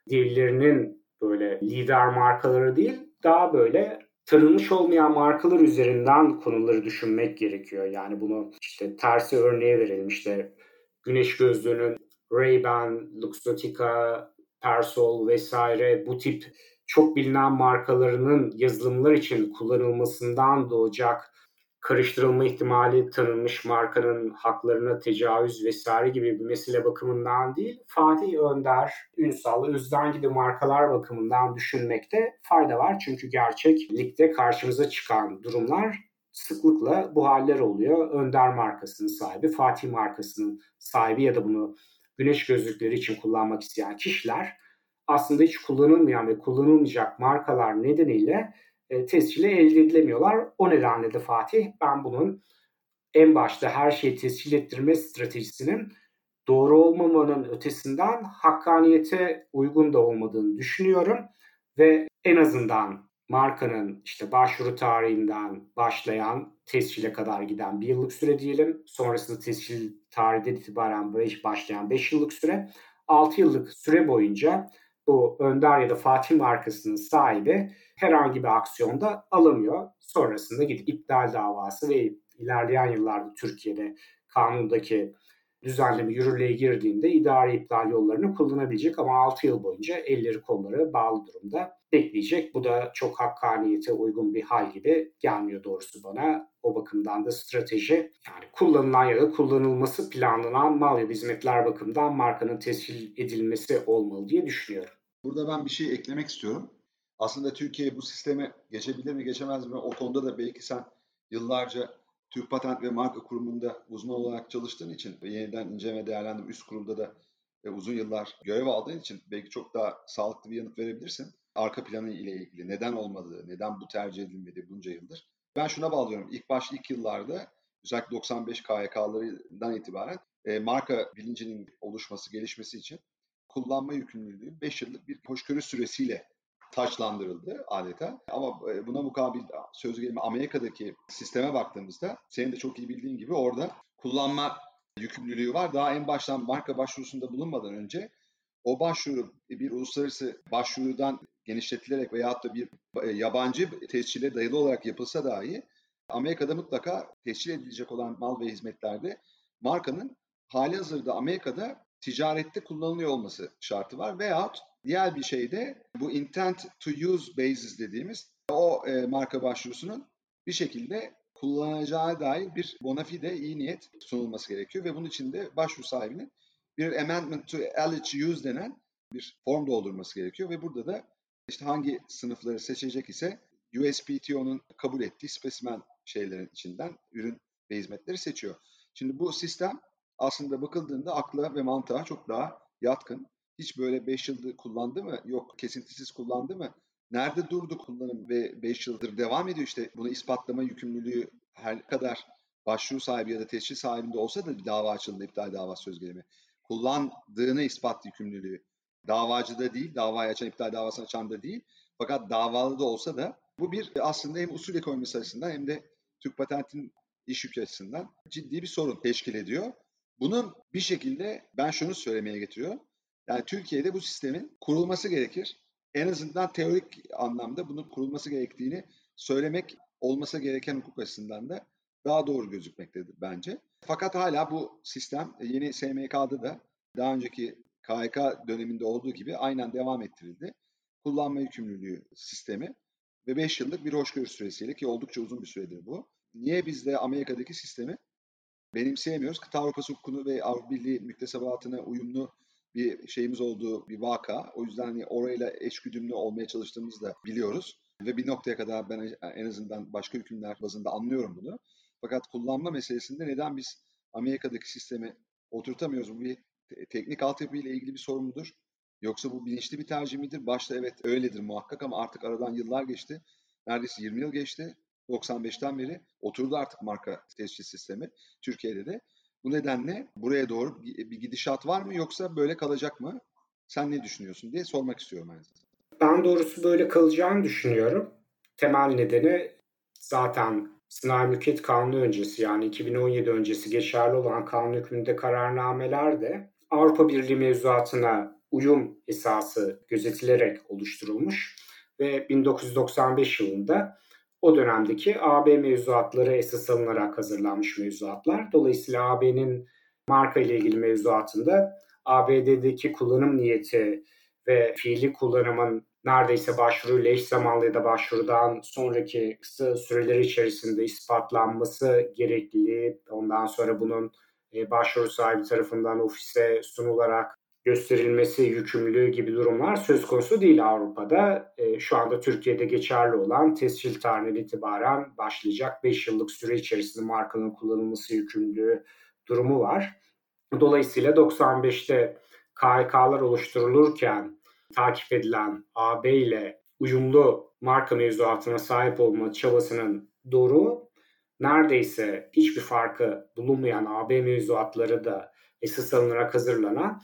devlerinin böyle lider markaları değil daha böyle tanınmış olmayan markalar üzerinden konuları düşünmek gerekiyor. Yani bunu işte tersi örneğe verelim. İşte güneş gözlüğünün Ray-Ban, Luxottica, Persol vesaire bu tip çok bilinen markalarının yazılımlar için kullanılmasından doğacak karıştırılma ihtimali tanınmış markanın haklarına tecavüz vesaire gibi bir mesele bakımından değil, Fatih Önder, Ünsal, Özden gibi markalar bakımından düşünmekte fayda var. Çünkü gerçeklikte karşımıza çıkan durumlar sıklıkla bu haller oluyor. Önder markasının sahibi, Fatih markasının sahibi ya da bunu güneş gözlükleri için kullanmak isteyen kişiler aslında hiç kullanılmayan ve kullanılmayacak markalar nedeniyle e, tescili elde edilemiyorlar. O nedenle de Fatih ben bunun en başta her şeyi tescil ettirme stratejisinin doğru olmamanın ötesinden hakkaniyete uygun da olmadığını düşünüyorum ve en azından markanın işte başvuru tarihinden başlayan tescile kadar giden bir yıllık süre diyelim. Sonrasında tescil tarihinden itibaren başlayan 5 yıllık süre. 6 yıllık süre boyunca bu Önder ya da Fatih markasının sahibi herhangi bir aksiyonda alamıyor. Sonrasında gidip iptal davası ve ilerleyen yıllarda Türkiye'de kanundaki düzenleme yürürlüğe girdiğinde idari iptal yollarını kullanabilecek ama 6 yıl boyunca elleri kolları bağlı durumda bekleyecek. Bu da çok hakkaniyete uygun bir hal gibi gelmiyor doğrusu bana. O bakımdan da strateji yani kullanılan ya da kullanılması planlanan mal ya hizmetler bakımından markanın tescil edilmesi olmalı diye düşünüyorum. Burada ben bir şey eklemek istiyorum. Aslında Türkiye bu sisteme geçebilir mi geçemez mi o konuda da belki sen yıllarca Türk Patent ve Marka Kurumu'nda uzman olarak çalıştığın için ve yeniden inceleme değerlendirme üst kurumda da e, uzun yıllar görev aldığın için belki çok daha sağlıklı bir yanıt verebilirsin. Arka planı ile ilgili neden olmadığı, neden bu tercih edilmedi bunca yıldır. Ben şuna bağlıyorum. İlk baş ilk yıllarda özellikle 95 KYK'larından itibaren e, marka bilincinin oluşması, gelişmesi için kullanma yükümlülüğü 5 yıllık bir hoşgörü süresiyle taçlandırıldı adeta. Ama e, buna mukabil söz gelimi Amerika'daki sisteme baktığımızda senin de çok iyi bildiğin gibi orada kullanma yükümlülüğü var. Daha en baştan marka başvurusunda bulunmadan önce o başvuru bir uluslararası başvurudan genişletilerek veyahut da bir e, yabancı tescile dayalı olarak yapılsa dahi Amerika'da mutlaka tescil edilecek olan mal ve hizmetlerde markanın hali hazırda Amerika'da ticarette kullanılıyor olması şartı var. Veyahut diğer bir şey de bu intent to use basis dediğimiz o e, marka başvurusunun bir şekilde kullanacağı dair bir bona fide iyi niyet sunulması gerekiyor. Ve bunun için de başvuru sahibinin bir amendment to eligible use denen bir form doldurması gerekiyor. Ve burada da işte hangi sınıfları seçecek ise USPTO'nun kabul ettiği spesimen şeylerin içinden ürün ve hizmetleri seçiyor. Şimdi bu sistem aslında bakıldığında akla ve mantığa çok daha yatkın. Hiç böyle 5 yıldır kullandı mı? Yok kesintisiz kullandı mı? Nerede durdu kullanım ve 5 yıldır devam ediyor işte bunu ispatlama yükümlülüğü her kadar başvuru sahibi ya da tescil sahibinde olsa da bir dava açıldı iptal dava söz gelimi. Kullandığını ispat yükümlülüğü davacıda değil, davayı açan iptal davasını açan da değil. Fakat davalı da olsa da bu bir aslında hem usul ekonomisi açısından hem de Türk Patent'in iş yükü açısından ciddi bir sorun teşkil ediyor. Bunun bir şekilde ben şunu söylemeye getiriyor. Yani Türkiye'de bu sistemin kurulması gerekir. En azından teorik anlamda bunun kurulması gerektiğini söylemek olması gereken hukuk açısından da daha doğru gözükmektedir bence. Fakat hala bu sistem yeni SMK'da da daha önceki KHK döneminde olduğu gibi aynen devam ettirildi. Kullanma yükümlülüğü sistemi ve 5 yıllık bir hoşgörü süresiyle ki oldukça uzun bir süredir bu. Niye biz de Amerika'daki sistemi benimseyemiyoruz. Kıta Avrupası hukukunu ve Avrupa Birliği müktesebatına uyumlu bir şeyimiz olduğu bir vaka. O yüzden hani orayla eşgüdümlü olmaya çalıştığımızı da biliyoruz. Ve bir noktaya kadar ben en azından başka hükümler bazında anlıyorum bunu. Fakat kullanma meselesinde neden biz Amerika'daki sistemi oturtamıyoruz? Bu bir teknik altyapı ile ilgili bir sorun mudur? Yoksa bu bilinçli bir tercih midir? Başta evet öyledir muhakkak ama artık aradan yıllar geçti. Neredeyse 20 yıl geçti. 95'ten beri oturdu artık marka tescil sistemi Türkiye'de de. Bu nedenle buraya doğru bir gidişat var mı yoksa böyle kalacak mı? Sen ne düşünüyorsun diye sormak istiyorum aynı zamanda. Ben doğrusu böyle kalacağını düşünüyorum. Temel nedeni zaten Sınai Mülkiyet Kanunu öncesi yani 2017 öncesi geçerli olan kanun hükmünde kararnameler de Avrupa Birliği mevzuatına uyum esası gözetilerek oluşturulmuş ve 1995 yılında o dönemdeki AB mevzuatları esas alınarak hazırlanmış mevzuatlar. Dolayısıyla AB'nin marka ile ilgili mevzuatında ABD'deki kullanım niyeti ve fiili kullanımın neredeyse başvuruyla eş zamanlı ya da başvurudan sonraki kısa süreler içerisinde ispatlanması gerekliliği, ondan sonra bunun e, başvuru sahibi tarafından ofise sunularak gösterilmesi yükümlülüğü gibi durumlar söz konusu değil Avrupa'da. E, şu anda Türkiye'de geçerli olan tescil tarihinden itibaren başlayacak 5 yıllık süre içerisinde markanın kullanılması yükümlülüğü durumu var. Dolayısıyla 95'te KHK'lar oluşturulurken takip edilen AB ile uyumlu marka mevzuatına sahip olma çabasının doğru neredeyse hiçbir farkı bulunmayan AB mevzuatları da esas alınarak hazırlanan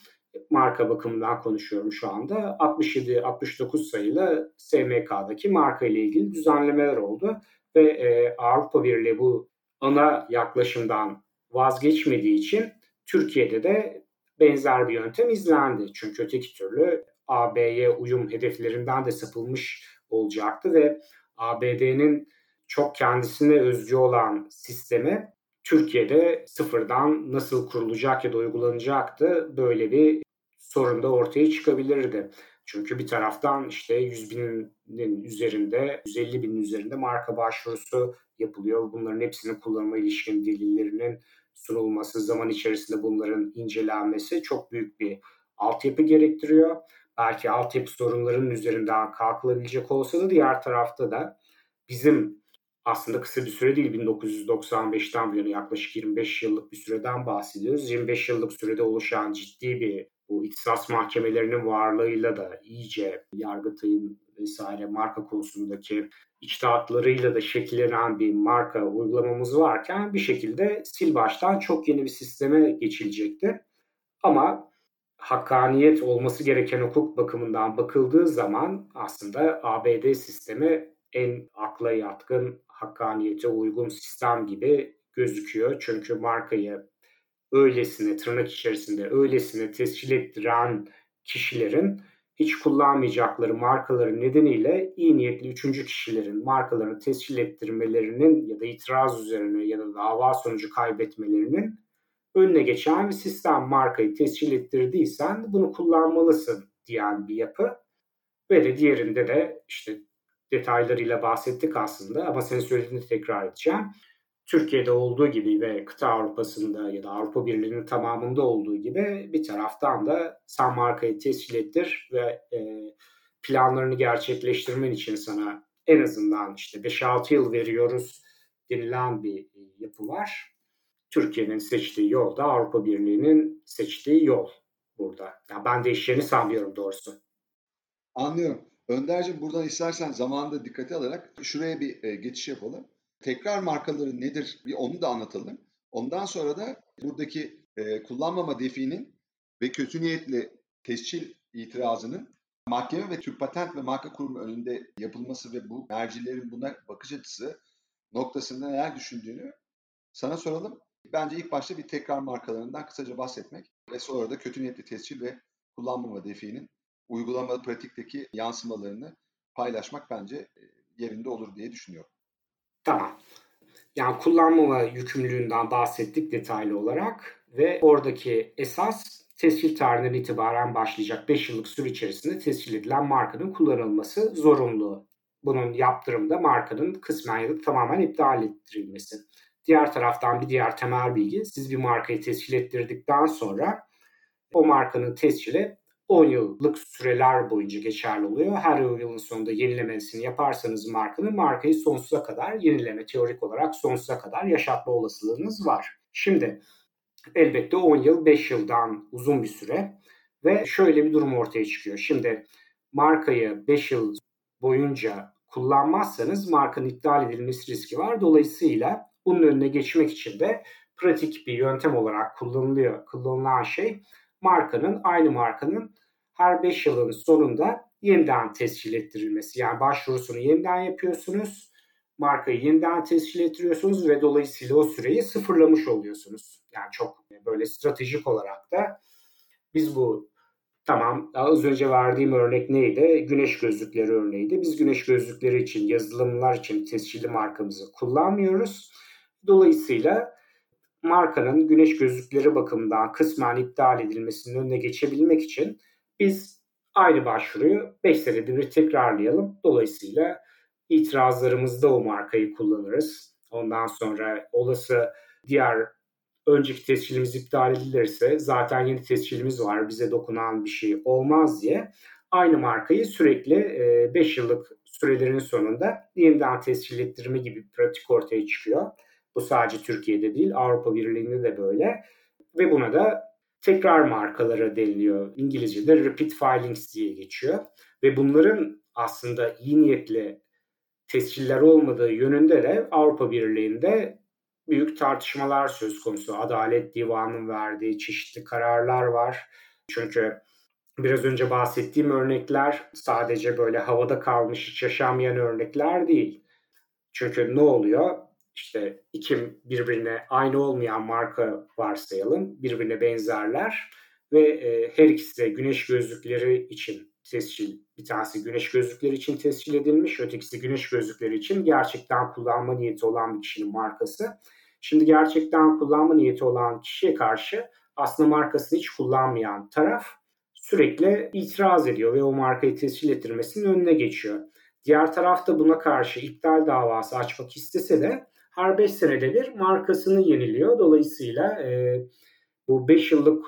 marka bakımından konuşuyorum şu anda. 67-69 sayılı SMK'daki marka ile ilgili düzenlemeler oldu ve e, Avrupa Birliği bu ana yaklaşımdan vazgeçmediği için Türkiye'de de benzer bir yöntem izlendi. Çünkü öteki türlü AB'ye uyum hedeflerinden de sapılmış olacaktı ve ABD'nin çok kendisine özgü olan sistemi Türkiye'de sıfırdan nasıl kurulacak ya da uygulanacaktı böyle bir sorun da ortaya çıkabilirdi. Çünkü bir taraftan işte 100 binin üzerinde, 150 binin üzerinde marka başvurusu yapılıyor. Bunların hepsinin kullanıma ilişkin delillerinin sunulması, zaman içerisinde bunların incelenmesi çok büyük bir altyapı gerektiriyor. Belki altyapı sorunlarının üzerinden kalkılabilecek olsa da diğer tarafta da bizim aslında kısa bir süre değil 1995'ten bu yana yaklaşık 25 yıllık bir süreden bahsediyoruz. 25 yıllık sürede oluşan ciddi bir bu ihtisas mahkemelerinin varlığıyla da iyice Yargıtay'ın vesaire marka konusundaki içtihatlarıyla da şekillenen bir marka uygulamamız varken bir şekilde sil baştan çok yeni bir sisteme geçilecekti. Ama hakkaniyet olması gereken hukuk bakımından bakıldığı zaman aslında ABD sistemi en akla yatkın, hakkaniyete uygun sistem gibi gözüküyor. Çünkü markayı öylesine tırnak içerisinde öylesine tescil ettiren kişilerin hiç kullanmayacakları markaları nedeniyle iyi niyetli üçüncü kişilerin markalarını tescil ettirmelerinin ya da itiraz üzerine ya da dava sonucu kaybetmelerinin önüne geçen bir sistem markayı tescil ettirdiysen bunu kullanmalısın diyen bir yapı. Ve de diğerinde de işte detaylarıyla bahsettik aslında ama senin söylediğini tekrar edeceğim. Türkiye'de olduğu gibi ve kıta Avrupa'sında ya da Avrupa Birliği'nin tamamında olduğu gibi bir taraftan da sen markayı tescil ettir ve e, planlarını gerçekleştirmen için sana en azından işte 5-6 yıl veriyoruz denilen bir yapı var. Türkiye'nin seçtiği yol da Avrupa Birliği'nin seçtiği yol burada. Yani ben değişeceğini sanmıyorum doğrusu. Anlıyorum. Önderciğim buradan istersen zamanında dikkate alarak şuraya bir e, geçiş yapalım. Tekrar markaları nedir bir onu da anlatalım. Ondan sonra da buradaki e, kullanmama definin ve kötü niyetli tescil itirazının mahkeme ve Türk Patent ve Marka Kurumu önünde yapılması ve bu mercilerin buna bakış açısı noktasında neler düşündüğünü sana soralım. Bence ilk başta bir tekrar markalarından kısaca bahsetmek ve sonra da kötü niyetli tescil ve kullanmama definin uygulama pratikteki yansımalarını paylaşmak bence e, yerinde olur diye düşünüyorum. Tamam. Yani kullanmama yükümlülüğünden bahsettik detaylı olarak ve oradaki esas tescil tarihinden itibaren başlayacak 5 yıllık süre içerisinde tescil edilen markanın kullanılması zorunlu. Bunun yaptırımda markanın kısmen ya da tamamen iptal ettirilmesi. Diğer taraftan bir diğer temel bilgi siz bir markayı tescil ettirdikten sonra o markanın tescili 10 yıllık süreler boyunca geçerli oluyor. Her yılın sonunda yenilemesini yaparsanız markanın markayı sonsuza kadar yenileme teorik olarak sonsuza kadar yaşatma olasılığınız var. Şimdi elbette 10 yıl 5 yıldan uzun bir süre ve şöyle bir durum ortaya çıkıyor. Şimdi markayı 5 yıl boyunca kullanmazsanız markanın iptal edilmesi riski var. Dolayısıyla bunun önüne geçmek için de pratik bir yöntem olarak kullanılıyor. Kullanılan şey markanın aynı markanın her 5 yılın sonunda yeniden tescil ettirilmesi. Yani başvurusunu yeniden yapıyorsunuz, markayı yeniden tescil ettiriyorsunuz ve dolayısıyla o süreyi sıfırlamış oluyorsunuz. Yani çok böyle stratejik olarak da biz bu Tamam az önce verdiğim örnek neydi? Güneş gözlükleri örneğiydi. Biz güneş gözlükleri için, yazılımlar için tescilli markamızı kullanmıyoruz. Dolayısıyla markanın güneş gözlükleri bakımından kısmen iptal edilmesinin önüne geçebilmek için biz aynı başvuruyu 5 senede bir tekrarlayalım. Dolayısıyla itirazlarımızda o markayı kullanırız. Ondan sonra olası diğer önceki tescilimiz iptal edilirse zaten yeni tescilimiz var bize dokunan bir şey olmaz diye aynı markayı sürekli 5 e, yıllık sürelerin sonunda yeniden tescil ettirme gibi bir pratik ortaya çıkıyor. Bu sadece Türkiye'de değil Avrupa Birliği'nde de böyle ve buna da tekrar markaları deniliyor. İngilizce'de repeat filings diye geçiyor ve bunların aslında iyi niyetli tesciller olmadığı yönünde de Avrupa Birliği'nde büyük tartışmalar söz konusu. Adalet Divanı'nın verdiği çeşitli kararlar var. Çünkü biraz önce bahsettiğim örnekler sadece böyle havada kalmış hiç yaşamayan örnekler değil. Çünkü ne oluyor? İşte iki birbirine aynı olmayan marka varsayalım. Birbirine benzerler ve e, her ikisi de güneş gözlükleri için tescil. Bir tanesi güneş gözlükleri için tescil edilmiş, ötekisi güneş gözlükleri için gerçekten kullanma niyeti olan bir kişinin markası. Şimdi gerçekten kullanma niyeti olan kişiye karşı aslında markasını hiç kullanmayan taraf sürekli itiraz ediyor ve o markayı tescil ettirmesinin önüne geçiyor. Diğer taraf da buna karşı iptal davası açmak istese de her 5 senede bir markasını yeniliyor. Dolayısıyla e, bu 5 yıllık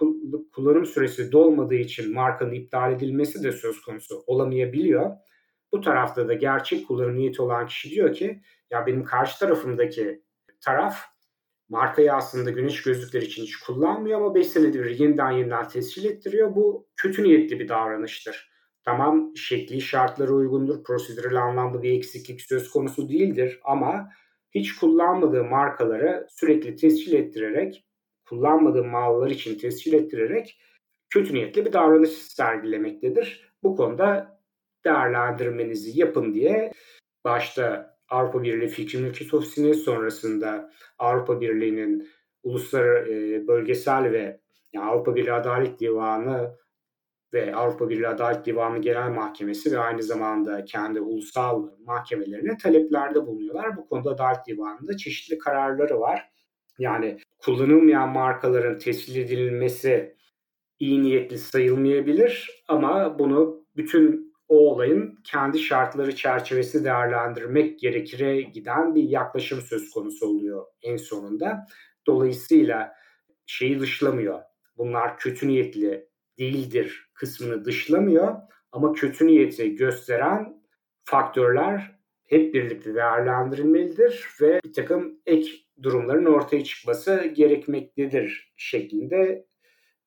kullanım süresi dolmadığı için markanın iptal edilmesi de söz konusu olamayabiliyor. Bu tarafta da gerçek kullanım niyeti olan kişi diyor ki ya benim karşı tarafımdaki taraf markayı aslında güneş gözlükleri için hiç kullanmıyor ama 5 senedir yeniden yeniden tescil ettiriyor. Bu kötü niyetli bir davranıştır. Tamam şekli şartlara uygundur, prosedürel anlamda bir eksiklik söz konusu değildir ama hiç kullanmadığı markaları sürekli tescil ettirerek, kullanmadığı mallar için tescil ettirerek kötü niyetli bir davranış sergilemektedir. Bu konuda değerlendirmenizi yapın diye başta Avrupa Birliği Fikri Mülkiyet Ofisi'nin sonrasında Avrupa Birliği'nin uluslararası e, bölgesel ve yani Avrupa Birliği Adalet Divanı ve Avrupa Birliği Adalet Divanı Genel Mahkemesi ve aynı zamanda kendi ulusal mahkemelerine taleplerde bulunuyorlar. Bu konuda Adalet Divanı'nda çeşitli kararları var. Yani kullanılmayan markaların tescil edilmesi iyi niyetli sayılmayabilir ama bunu bütün o olayın kendi şartları çerçevesi değerlendirmek gerekire giden bir yaklaşım söz konusu oluyor en sonunda. Dolayısıyla şeyi dışlamıyor. Bunlar kötü niyetli değildir kısmını dışlamıyor ama kötü niyeti gösteren faktörler hep birlikte değerlendirilmelidir ve bir takım ek durumların ortaya çıkması gerekmektedir şeklinde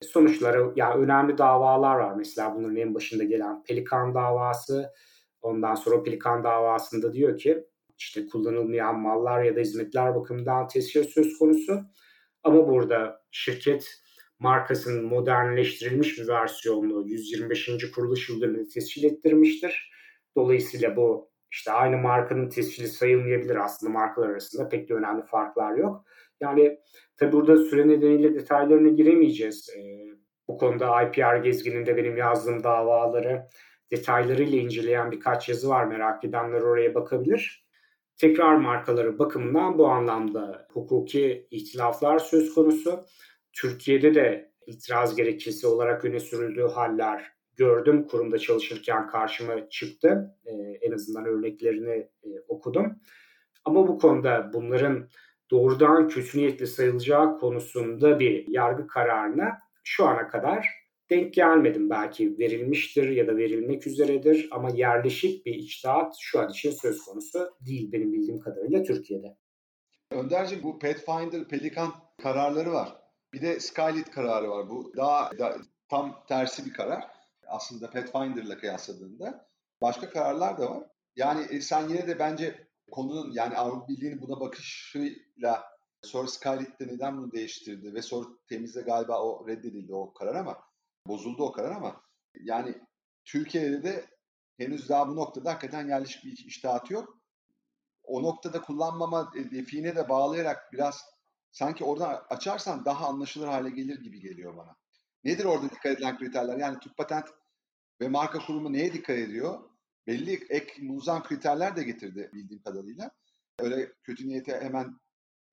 sonuçları yani önemli davalar var. Mesela bunların en başında gelen Pelikan davası. Ondan sonra Pelikan davasında diyor ki işte kullanılmayan mallar ya da hizmetler bakımından tescil söz konusu. Ama burada şirket markasının modernleştirilmiş bir versiyonunu 125. kuruluş yıldönümünde tescil ettirmiştir. Dolayısıyla bu işte aynı markanın tescili sayılmayabilir aslında markalar arasında pek de önemli farklar yok. Yani tabi burada süre nedeniyle detaylarına giremeyeceğiz. E, bu konuda IPR gezgininde benim yazdığım davaları detaylarıyla inceleyen birkaç yazı var. Merak edenler oraya bakabilir. Tekrar markaları bakımından bu anlamda hukuki ihtilaflar söz konusu. Türkiye'de de itiraz gerekçesi olarak öne sürüldüğü haller gördüm. Kurumda çalışırken karşıma çıktı. Ee, en azından örneklerini e, okudum. Ama bu konuda bunların doğrudan kötü niyetli sayılacağı konusunda bir yargı kararına şu ana kadar denk gelmedim. Belki verilmiştir ya da verilmek üzeredir ama yerleşik bir içtihat şu an için söz konusu değil benim bildiğim kadarıyla Türkiye'de. Önderciğim bu Pathfinder, Pelikan kararları var. Bir de Skylit kararı var. Bu daha, daha tam tersi bir karar. Aslında Pathfinder'la kıyasladığında. Başka kararlar da var. Yani e, sen yine de bence konunun yani Avrupa Birliği'nin buna bakışıyla sonra Skylight'te neden bunu değiştirdi ve sonra temizde galiba o reddedildi o karar ama bozuldu o karar ama yani Türkiye'de de henüz daha bu noktada hakikaten yerleşik bir iştahat yok. O noktada kullanmama defiine de bağlayarak biraz sanki oradan açarsan daha anlaşılır hale gelir gibi geliyor bana. Nedir orada dikkat edilen kriterler? Yani Türk Patent ve marka kurumu neye dikkat ediyor? Belli ek muzam kriterler de getirdi bildiğim kadarıyla. Öyle kötü niyete hemen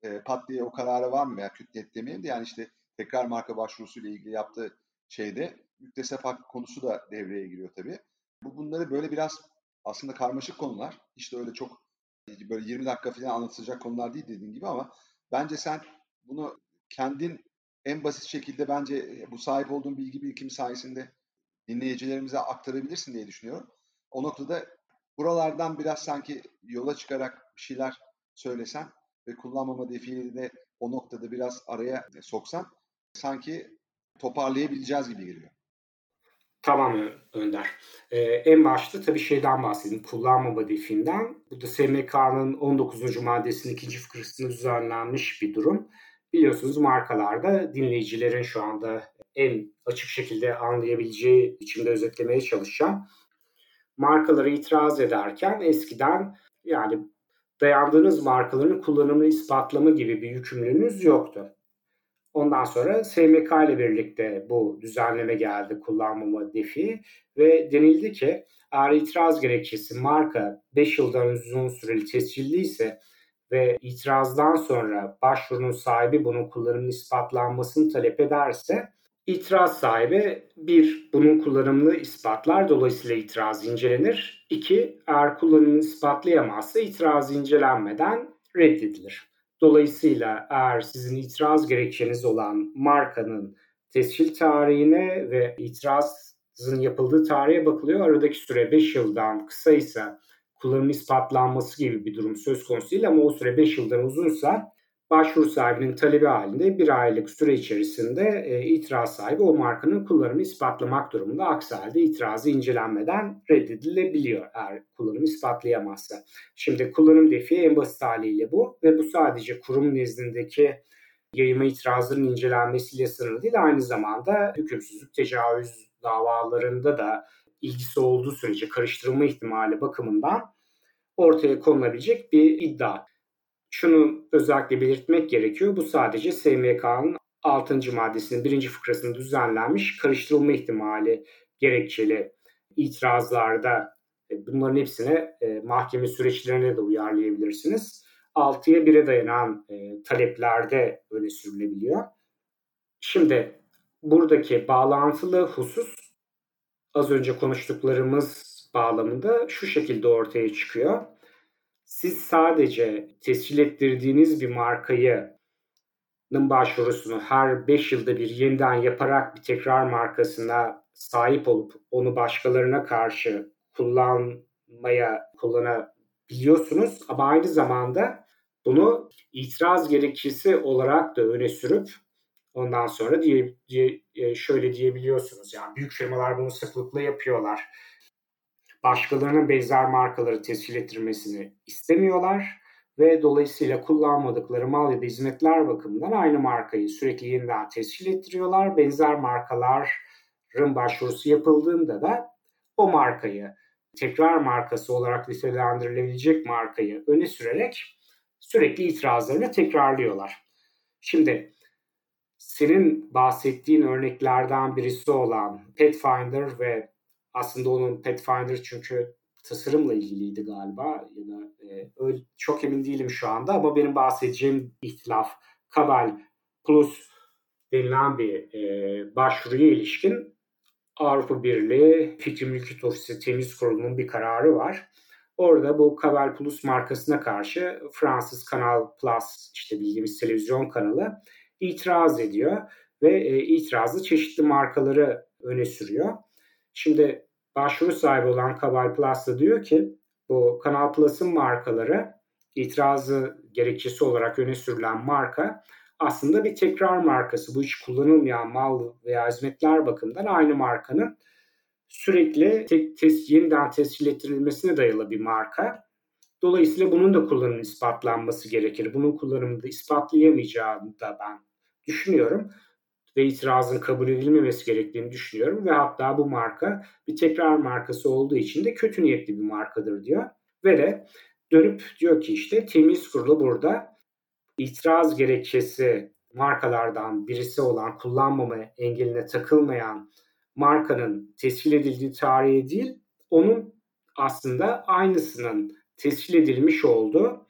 e, pat diye o karara var mı veya kötü niyet demeyeyim de yani işte tekrar marka başvurusuyla ilgili yaptığı şeyde müktesep hak konusu da devreye giriyor tabii. Bu bunları böyle biraz aslında karmaşık konular. İşte öyle çok böyle 20 dakika falan anlatılacak konular değil dediğin gibi ama bence sen bunu kendin en basit şekilde bence bu sahip olduğun bilgi birikimi sayesinde dinleyicilerimize aktarabilirsin diye düşünüyorum. O noktada buralardan biraz sanki yola çıkarak bir şeyler söylesen ve kullanmama defilini de o noktada biraz araya soksan sanki toparlayabileceğiz gibi geliyor. Tamam Önder. Ee, en başta tabii şeyden bahsedeyim. Kullanmama definden. Bu da SMK'nın 19. maddesinin ikinci fıkrasında düzenlenmiş bir durum. Biliyorsunuz markalarda dinleyicilerin şu anda en açık şekilde anlayabileceği biçimde özetlemeye çalışacağım. Markalara itiraz ederken eskiden yani dayandığınız markaların kullanımını ispatlama gibi bir yükümlülüğünüz yoktu. Ondan sonra SMK ile birlikte bu düzenleme geldi kullanmama defi ve denildi ki eğer itiraz gerekçesi marka 5 yıldan uzun süreli tescilliyse ve itirazdan sonra başvurunun sahibi bunun kullanımının ispatlanmasını talep ederse itiraz sahibi bir bunun kullanımını ispatlar dolayısıyla itiraz incelenir. İki eğer kullanımını ispatlayamazsa itiraz incelenmeden reddedilir. Dolayısıyla eğer sizin itiraz gerekçeniz olan markanın tescil tarihine ve itirazın yapıldığı tarihe bakılıyor. Aradaki süre 5 yıldan kısaysa kullanım ispatlanması gibi bir durum söz konusu değil ama o süre 5 yıldan uzunsa başvuru sahibinin talebi halinde bir aylık süre içerisinde e, itiraz sahibi o markanın kullanımı ispatlamak durumunda. Aksi halde itirazı incelenmeden reddedilebiliyor eğer kullanımı ispatlayamazsa. Şimdi kullanım defi en basit haliyle bu ve bu sadece kurum nezdindeki yayıma itirazların incelenmesiyle sınırlı değil. Aynı zamanda hükümsüzlük, tecavüz davalarında da ilgisi olduğu sürece karıştırılma ihtimali bakımından ortaya konulabilecek bir iddia şunu özellikle belirtmek gerekiyor. Bu sadece SMK'nın 6. maddesinin 1. fıkrasında düzenlenmiş karıştırılma ihtimali gerekçeli itirazlarda e, bunların hepsine mahkeme süreçlerine de uyarlayabilirsiniz. 6'ya 1'e dayanan e, taleplerde öne sürülebiliyor. Şimdi buradaki bağlantılı husus az önce konuştuklarımız bağlamında şu şekilde ortaya çıkıyor siz sadece tescil ettirdiğiniz bir markayı başvurusunu her 5 yılda bir yeniden yaparak bir tekrar markasına sahip olup onu başkalarına karşı kullanmaya kullanabiliyorsunuz. Ama aynı zamanda bunu itiraz gerekçesi olarak da öne sürüp ondan sonra diye, diye e, şöyle diyebiliyorsunuz. Yani büyük firmalar bunu sıklıkla yapıyorlar başkalarının benzer markaları tescil ettirmesini istemiyorlar ve dolayısıyla kullanmadıkları mal ya da hizmetler bakımından aynı markayı sürekli yeniden tescil ettiriyorlar. Benzer markaların başvurusu yapıldığında da o markayı tekrar markası olarak nitelendirilebilecek markayı öne sürerek sürekli itirazlarını tekrarlıyorlar. Şimdi senin bahsettiğin örneklerden birisi olan Pathfinder ve aslında onun Pathfinder çünkü tasarımla ilgiliydi galiba ya da e, öyle, çok emin değilim şu anda ama benim bahsedeceğim ihtilaf Kabal Plus denilen bir e, başvuruya ilişkin Avrupa Birliği Fikri Mülkiyet Ofisi Temiz Kurulu'nun bir kararı var. Orada bu Kabel Plus markasına karşı Fransız Kanal Plus işte bildiğimiz televizyon kanalı itiraz ediyor ve e, itirazı çeşitli markaları öne sürüyor. Şimdi başvuru sahibi olan Kabal Plus diyor ki bu Kanal Plus'ın markaları itirazı gerekçesi olarak öne sürülen marka aslında bir tekrar markası. Bu hiç kullanılmayan mal veya hizmetler bakımından aynı markanın sürekli tek, tes, yeniden tescil ettirilmesine dayalı bir marka. Dolayısıyla bunun da kullanım ispatlanması gerekir. Bunun kullanımını da ispatlayamayacağını da ben düşünüyorum. Ve itirazın kabul edilmemesi gerektiğini düşünüyorum ve hatta bu marka bir tekrar markası olduğu için de kötü niyetli bir markadır diyor. Ve de dönüp diyor ki işte temiz kurulu burada itiraz gerekçesi markalardan birisi olan kullanmama engeline takılmayan markanın tescil edildiği tarihi değil, onun aslında aynısının tescil edilmiş olduğu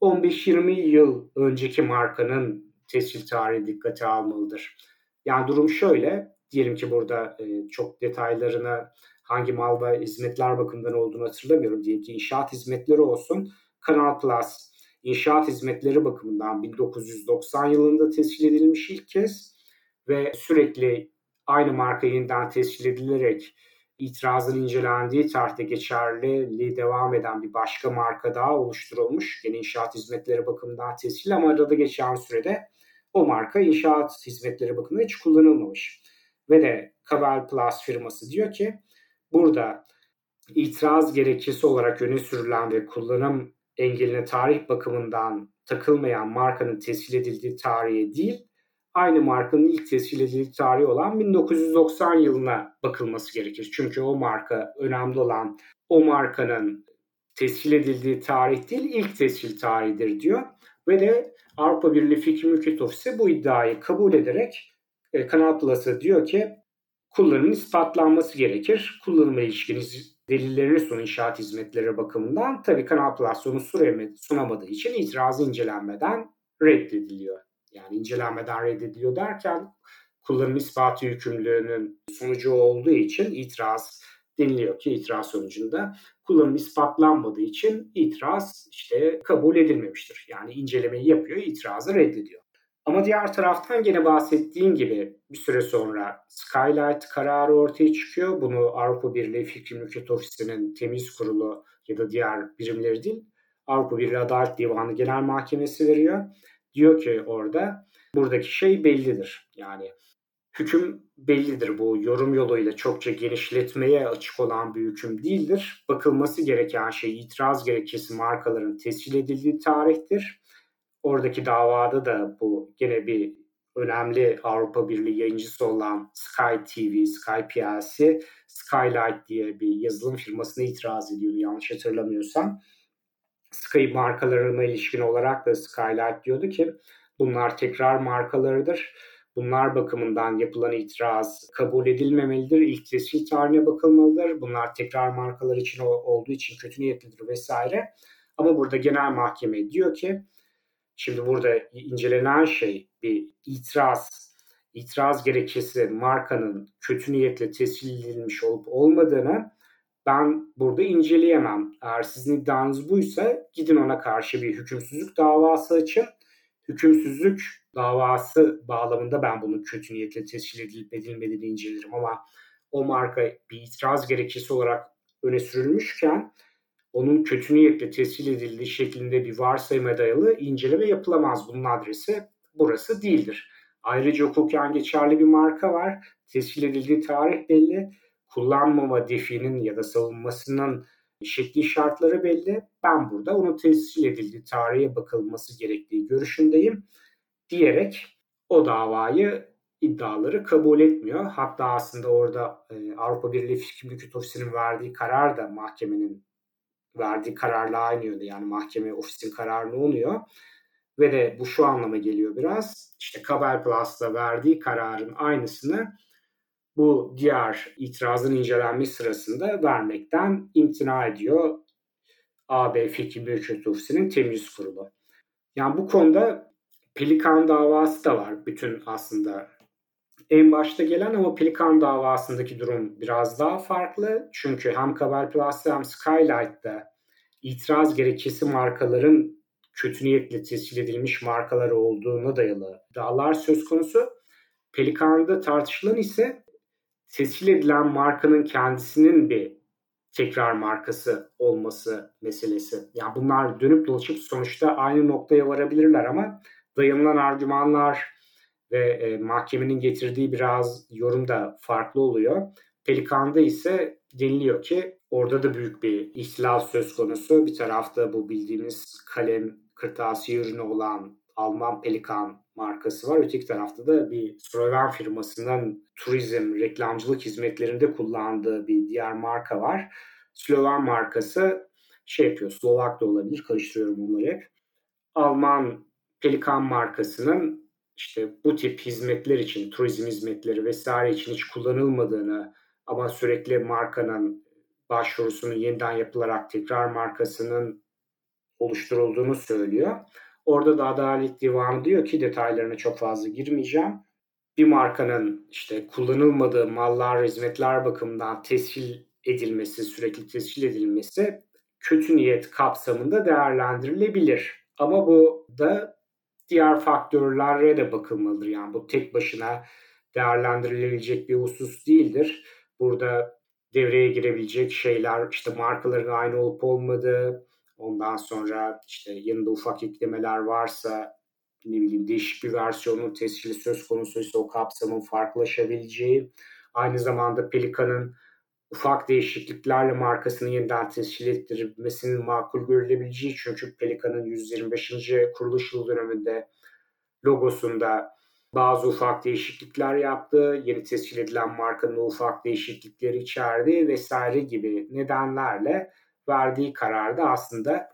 15-20 yıl önceki markanın tescil tarihi dikkate almalıdır. Yani durum şöyle, diyelim ki burada e, çok detaylarını hangi mal ve hizmetler bakımından olduğunu hatırlamıyorum. Diyelim ki inşaat hizmetleri olsun. Kanal Plus inşaat hizmetleri bakımından 1990 yılında tescil edilmiş ilk kez ve sürekli aynı marka yeniden tescil edilerek itirazın incelendiği tarihte geçerliliği devam eden bir başka marka daha oluşturulmuş. Yine inşaat hizmetleri bakımından tescil ama arada geçen sürede o marka inşaat hizmetleri bakımından hiç kullanılmamış. Ve de Cabal Plus firması diyor ki burada itiraz gerekçesi olarak öne sürülen ve kullanım engeline tarih bakımından takılmayan markanın tescil edildiği tarihe değil, aynı markanın ilk tescil edildiği tarihi olan 1990 yılına bakılması gerekir. Çünkü o marka önemli olan o markanın tescil edildiği tarih değil, ilk tescil tarihidir diyor. Ve de Avrupa Birliği Fikri Mülkiyet Ofisi bu iddiayı kabul ederek e, Kanal Plus'a diyor ki kullanımın ispatlanması gerekir. Kullanıma ilişkin delillerini sun inşaat hizmetleri bakımından tabii Kanal Plus onu sunamadığı için itirazı incelenmeden reddediliyor. Yani incelenmeden reddediliyor derken kullanım ispatı yükümlülüğünün sonucu olduğu için itiraz deniliyor ki itiraz sonucunda kullanım ispatlanmadığı için itiraz işte kabul edilmemiştir. Yani incelemeyi yapıyor, itirazı reddediyor. Ama diğer taraftan gene bahsettiğim gibi bir süre sonra Skylight kararı ortaya çıkıyor. Bunu Avrupa Birliği Fikri Mülkiyet Ofisi'nin temiz kurulu ya da diğer birimleri değil, Avrupa Birliği Adalet Divanı Genel Mahkemesi veriyor. Diyor ki orada buradaki şey bellidir. Yani hüküm bellidir. Bu yorum yoluyla çokça genişletmeye açık olan bir hüküm değildir. Bakılması gereken şey itiraz gerekçesi markaların tescil edildiği tarihtir Oradaki davada da bu gene bir önemli Avrupa Birliği yayıncısı olan Sky TV, Sky PLC, Skylight diye bir yazılım firmasına itiraz ediyordu yanlış hatırlamıyorsam. Sky markalarına ilişkin olarak da Skylight diyordu ki bunlar tekrar markalarıdır. Bunlar bakımından yapılan itiraz kabul edilmemelidir. İlk tescil tarihine bakılmalıdır. Bunlar tekrar markalar için olduğu için kötü niyetlidir vesaire. Ama burada genel mahkeme diyor ki Şimdi burada incelenen şey bir itiraz, itiraz gerekçesi markanın kötü niyetle tescil edilmiş olup olmadığını ben burada inceleyemem. Eğer sizin iddianız buysa gidin ona karşı bir hükümsüzlük davası açın. Hükümsüzlük davası bağlamında ben bunun kötü niyetle tescil edilip edilmediğini incelerim ama o marka bir itiraz gerekçesi olarak öne sürülmüşken onun kötü niyetle tescil edildiği şeklinde bir varsayıma dayalı inceleme yapılamaz. Bunun adresi burası değildir. Ayrıca hukuken geçerli bir marka var. Tescil edildiği tarih belli. Kullanmama definin ya da savunmasının şekli şartları belli. Ben burada onun tescil edildiği tarihe bakılması gerektiği görüşündeyim diyerek o davayı iddiaları kabul etmiyor. Hatta aslında orada e, Avrupa Birliği Mülkiyet Ofisi'nin verdiği karar da mahkemenin verdiği kararla aynı yönde yani mahkeme ofisin kararı oluyor. Ve de bu şu anlama geliyor biraz. İşte Kabel Plus'ta verdiği kararın aynısını bu diğer itirazın incelenmesi sırasında vermekten imtina ediyor AB Fikri Mülkiyet Ofisi'nin temyiz kurulu. Yani bu konuda Pelikan davası da var. Bütün aslında en başta gelen ama Pelikan davasındaki durum biraz daha farklı. Çünkü hem Kabel Plus'ta hem Skylight'ta itiraz gerekçesi markaların kötü niyetle tescil edilmiş markalar olduğuna dayalı iddialar söz konusu. Pelikan'da tartışılan ise tescil edilen markanın kendisinin bir tekrar markası olması meselesi. Yani bunlar dönüp dolaşıp sonuçta aynı noktaya varabilirler ama dayanılan argümanlar ve e, mahkemenin getirdiği biraz yorum da farklı oluyor. Pelikan'da ise deniliyor ki orada da büyük bir ihtilal söz konusu. Bir tarafta bu bildiğimiz kalem kırtasiye ürünü olan Alman Pelikan markası var. Öteki tarafta da bir Sloven firmasının turizm, reklamcılık hizmetlerinde kullandığı bir diğer marka var. Sloven markası şey yapıyor, Slovak da olabilir, karıştırıyorum onları hep. Alman Pelikan markasının işte bu tip hizmetler için, turizm hizmetleri vesaire için hiç kullanılmadığını ama sürekli markanın başvurusunun yeniden yapılarak tekrar markasının oluşturulduğunu söylüyor. Orada da Adalet Divanı diyor ki detaylarına çok fazla girmeyeceğim. Bir markanın işte kullanılmadığı mallar, hizmetler bakımından tescil edilmesi, sürekli tescil edilmesi kötü niyet kapsamında değerlendirilebilir. Ama bu da diğer faktörlere de bakılmalıdır. Yani bu tek başına değerlendirilebilecek bir husus değildir. Burada devreye girebilecek şeyler işte markaların aynı olup olmadığı, ondan sonra işte yanında ufak eklemeler varsa ne bileyim değişik bir versiyonun tescili söz konusuysa o kapsamın farklılaşabileceği, aynı zamanda Pelikan'ın ufak değişikliklerle markasını yeniden tescil ettirmesinin makul görülebileceği çünkü Pelikan'ın 125. kuruluş yıl döneminde logosunda bazı ufak değişiklikler yaptı. Yeni tescil edilen markanın ufak değişiklikleri içerdi vesaire gibi nedenlerle verdiği kararda aslında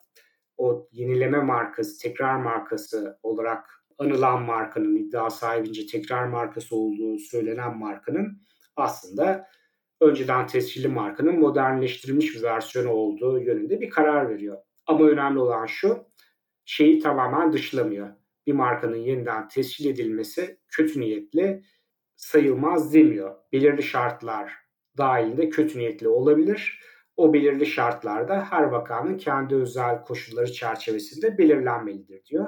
o yenileme markası, tekrar markası olarak anılan markanın iddia sahibince tekrar markası olduğu söylenen markanın aslında önceden tescilli markanın modernleştirilmiş bir versiyonu olduğu yönünde bir karar veriyor. Ama önemli olan şu, şeyi tamamen dışlamıyor. Bir markanın yeniden tescil edilmesi kötü niyetli sayılmaz demiyor. Belirli şartlar dahilinde kötü niyetli olabilir. O belirli şartlarda her vakanın kendi özel koşulları çerçevesinde belirlenmelidir diyor.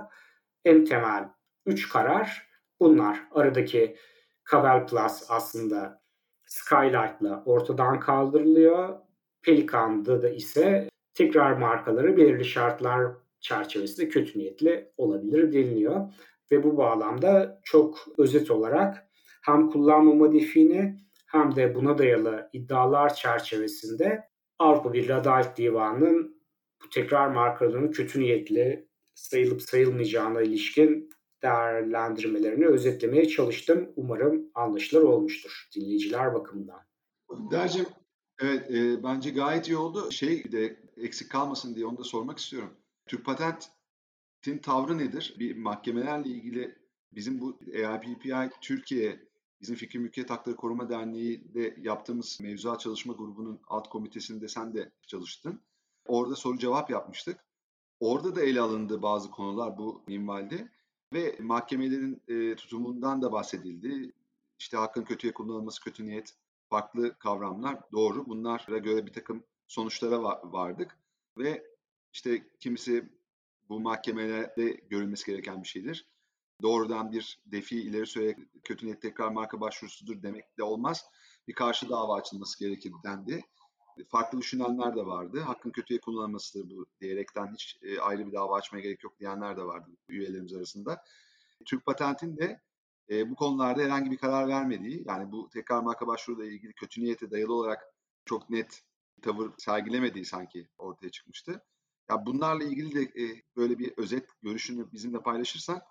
En temel üç karar bunlar. Aradaki Kavel Plus aslında Skylight'la ortadan kaldırılıyor. Pelikan'da da ise tekrar markaları belirli şartlar çerçevesinde kötü niyetli olabilir deniliyor. Ve bu bağlamda çok özet olarak hem kullanmama defini hem de buna dayalı iddialar çerçevesinde Avrupa Birliği Adalet Divanı'nın bu tekrar markalarının kötü niyetli sayılıp sayılmayacağına ilişkin değerlendirmelerini özetlemeye çalıştım. Umarım anlaşılır olmuştur dinleyiciler bakımından. Dercim, evet e, bence gayet iyi oldu. Şey de eksik kalmasın diye onu da sormak istiyorum. Türk Patent'in tavrı nedir? Bir mahkemelerle ilgili bizim bu AIPPI Türkiye Bizim Fikri Mülkiyet Hakları Koruma Derneği'de yaptığımız mevzuat çalışma grubunun alt komitesinde sen de çalıştın. Orada soru cevap yapmıştık. Orada da ele alındı bazı konular bu minvalde ve mahkemelerin e, tutumundan da bahsedildi. İşte hakkın kötüye kullanılması, kötü niyet, farklı kavramlar doğru. Bunlara göre bir takım sonuçlara vardık ve işte kimisi bu mahkemelerde görülmesi gereken bir şeydir. Doğrudan bir defi ileri sürerek kötü niyet tekrar marka başvurusudur demek de olmaz. Bir karşı dava açılması gerekir dendi. Farklı düşünenler de vardı. Hakkın kötüye kullanılmasıdır bu diyerekten hiç e, ayrı bir dava açmaya gerek yok diyenler de vardı üyelerimiz arasında. Türk Patent'in de e, bu konularda herhangi bir karar vermediği, yani bu tekrar marka başvuruyla ilgili kötü niyete dayalı olarak çok net tavır sergilemediği sanki ortaya çıkmıştı. Ya bunlarla ilgili de e, böyle bir özet görüşünü bizimle paylaşırsan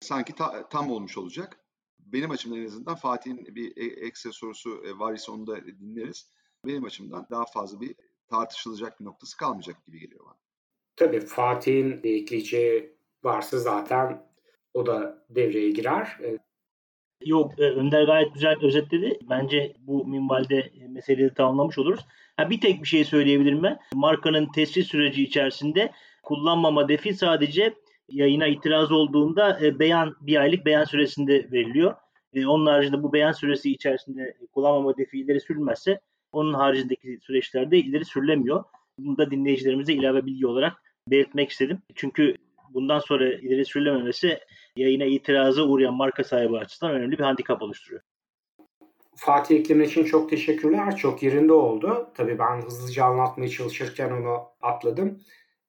sanki ta, tam olmuş olacak. Benim açımdan en azından Fatih'in bir e, ekstra sorusu e, var ise onu da dinleriz. Benim açımdan daha fazla bir tartışılacak bir noktası kalmayacak gibi geliyor bana. Tabii Fatih'in ekleyeceği varsa zaten o da devreye girer. E, Yok Önder gayet güzel özetledi. Bence bu minvalde meseleyi tamamlamış oluruz. Ha, bir tek bir şey söyleyebilirim ben. Markanın tescil süreci içerisinde kullanmama defi sadece yayına itiraz olduğunda e, beyan bir aylık beyan süresinde veriliyor. E, onun haricinde bu beyan süresi içerisinde kullanmama defi ileri sürülmezse onun haricindeki süreçlerde ileri sürülemiyor. Bunu da dinleyicilerimize ilave bilgi olarak belirtmek istedim. Çünkü bundan sonra ileri sürülememesi yayına itiraza uğrayan marka sahibi açısından önemli bir handikap oluşturuyor. Fatih eklemen için çok teşekkürler. Çok yerinde oldu. Tabii ben hızlıca anlatmaya çalışırken onu atladım.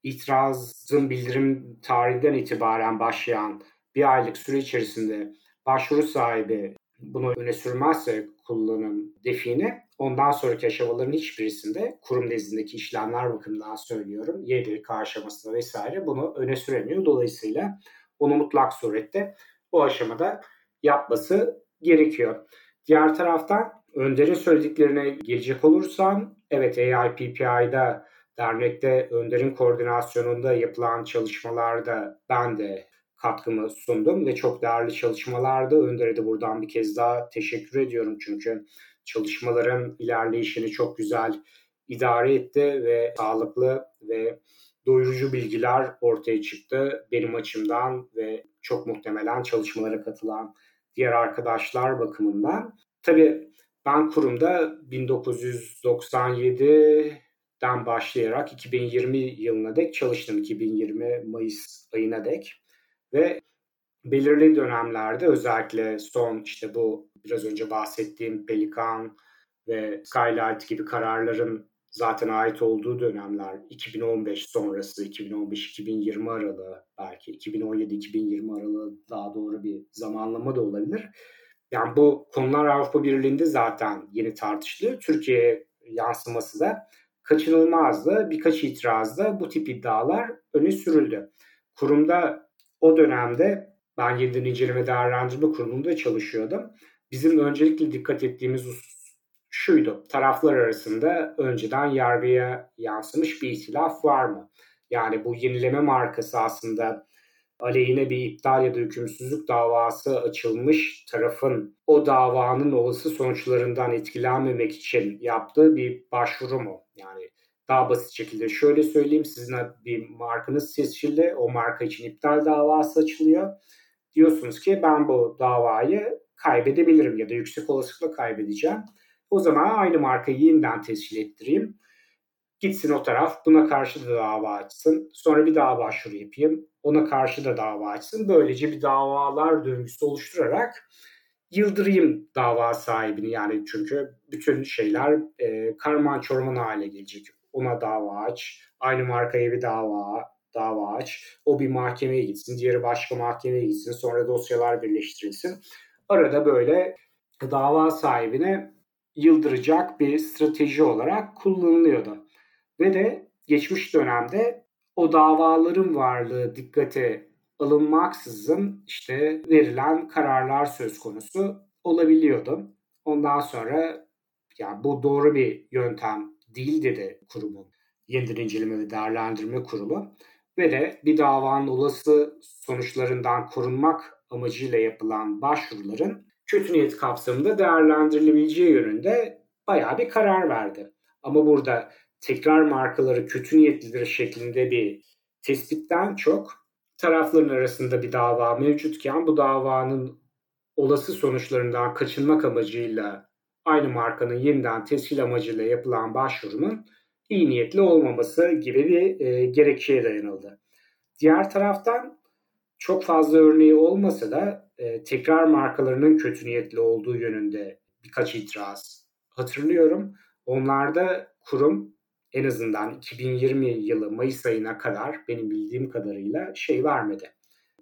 İtirazın bildirim tarihinden itibaren başlayan bir aylık süre içerisinde başvuru sahibi bunu öne sürmezse kullanım defini ondan sonraki aşamaların hiçbirisinde kurum nezdindeki işlemler bakımından söylüyorum. YDK aşamasında vesaire bunu öne süremiyor. Dolayısıyla onu mutlak surette o aşamada yapması gerekiyor. Diğer taraftan Önder'in söylediklerine gelecek olursam evet AIPPI'da dernekte Önder'in koordinasyonunda yapılan çalışmalarda ben de katkımı sundum ve çok değerli çalışmalardı. Önder'e de buradan bir kez daha teşekkür ediyorum çünkü çalışmaların ilerleyişini çok güzel idare etti ve sağlıklı ve doyurucu bilgiler ortaya çıktı benim açımdan ve çok muhtemelen çalışmalara katılan diğer arkadaşlar bakımından. Tabii ben kurumda 1997'den başlayarak 2020 yılına dek çalıştım. 2020 Mayıs ayına dek ve belirli dönemlerde özellikle son işte bu biraz önce bahsettiğim Pelikan ve Skylight gibi kararların zaten ait olduğu dönemler 2015 sonrası 2015-2020 aralığı belki 2017-2020 aralığı daha doğru bir zamanlama da olabilir. Yani bu konular Avrupa Birliği'nde zaten yeni tartışılıyor. Türkiye'ye yansıması da kaçınılmazdı. Birkaç itirazda bu tip iddialar öne sürüldü. Kurumda o dönemde ben yeniden inceleme değerlendirme kurumunda çalışıyordum. Bizim öncelikle dikkat ettiğimiz şuydu. Taraflar arasında önceden yargıya yansımış bir itilaf var mı? Yani bu yenileme markası aslında aleyhine bir iptal ya da hükümsüzlük davası açılmış tarafın o davanın olası sonuçlarından etkilenmemek için yaptığı bir başvuru mu? Yani daha basit şekilde şöyle söyleyeyim sizin bir markanız seçildi o marka için iptal davası açılıyor. Diyorsunuz ki ben bu davayı kaybedebilirim ya da yüksek olasılıkla kaybedeceğim. O zaman aynı markayı yeniden tescil ettireyim. Gitsin o taraf buna karşı da dava açsın. Sonra bir daha başvuru yapayım. Ona karşı da dava açsın. Böylece bir davalar döngüsü oluşturarak yıldırayım dava sahibini. Yani çünkü bütün şeyler e, karman çorman hale gelecek. Ona dava aç, aynı markaya bir dava dava aç. O bir mahkemeye gitsin, diğeri başka mahkemeye gitsin. Sonra dosyalar birleştirilsin. Arada böyle dava sahibine yıldıracak bir strateji olarak kullanılıyordu. Ve de geçmiş dönemde o davaların varlığı dikkate alınmaksızın işte verilen kararlar söz konusu olabiliyordu. Ondan sonra yani bu doğru bir yöntem değil dedi kurumun yeniden inceleme ve değerlendirme kurulu ve de bir davanın olası sonuçlarından korunmak amacıyla yapılan başvuruların kötü niyet kapsamında değerlendirilebileceği yönünde bayağı bir karar verdi. Ama burada tekrar markaları kötü niyetlidir şeklinde bir tespitten çok tarafların arasında bir dava mevcutken bu davanın olası sonuçlarından kaçınmak amacıyla aynı markanın yeniden tescil amacıyla yapılan başvurunun iyi niyetli olmaması gibi bir e, gerekçeye dayanıldı. Diğer taraftan çok fazla örneği olmasa da e, tekrar markalarının kötü niyetli olduğu yönünde birkaç itiraz hatırlıyorum. Onlarda kurum en azından 2020 yılı Mayıs ayına kadar benim bildiğim kadarıyla şey vermedi.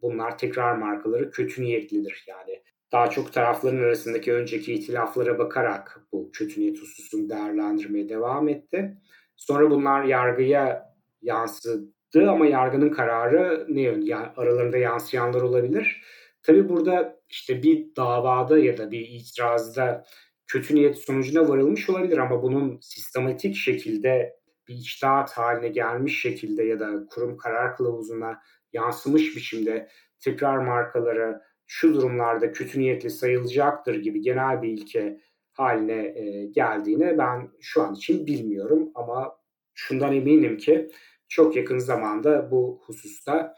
Bunlar tekrar markaları kötü niyetlidir. Yani daha çok tarafların arasındaki önceki itilaflara bakarak bu kötü niyet hususunu değerlendirmeye devam etti. Sonra bunlar yargıya yansıdı ama yargının kararı ne yönde? Yani aralarında yansıyanlar olabilir. Tabi burada işte bir davada ya da bir itirazda kötü niyet sonucuna varılmış olabilir ama bunun sistematik şekilde bir içtihat haline gelmiş şekilde ya da kurum karar kılavuzuna yansımış biçimde tekrar markaları şu durumlarda kötü niyetli sayılacaktır gibi genel bir ilke haline e, geldiğini ben şu an için bilmiyorum. Ama şundan eminim ki çok yakın zamanda bu hususta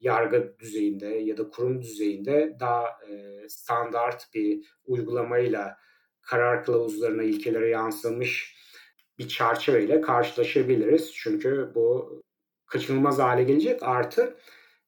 yargı düzeyinde ya da kurum düzeyinde daha e, standart bir uygulamayla karar kılavuzlarına, ilkelere yansımış bir çerçeveyle karşılaşabiliriz. Çünkü bu kaçınılmaz hale gelecek. Artı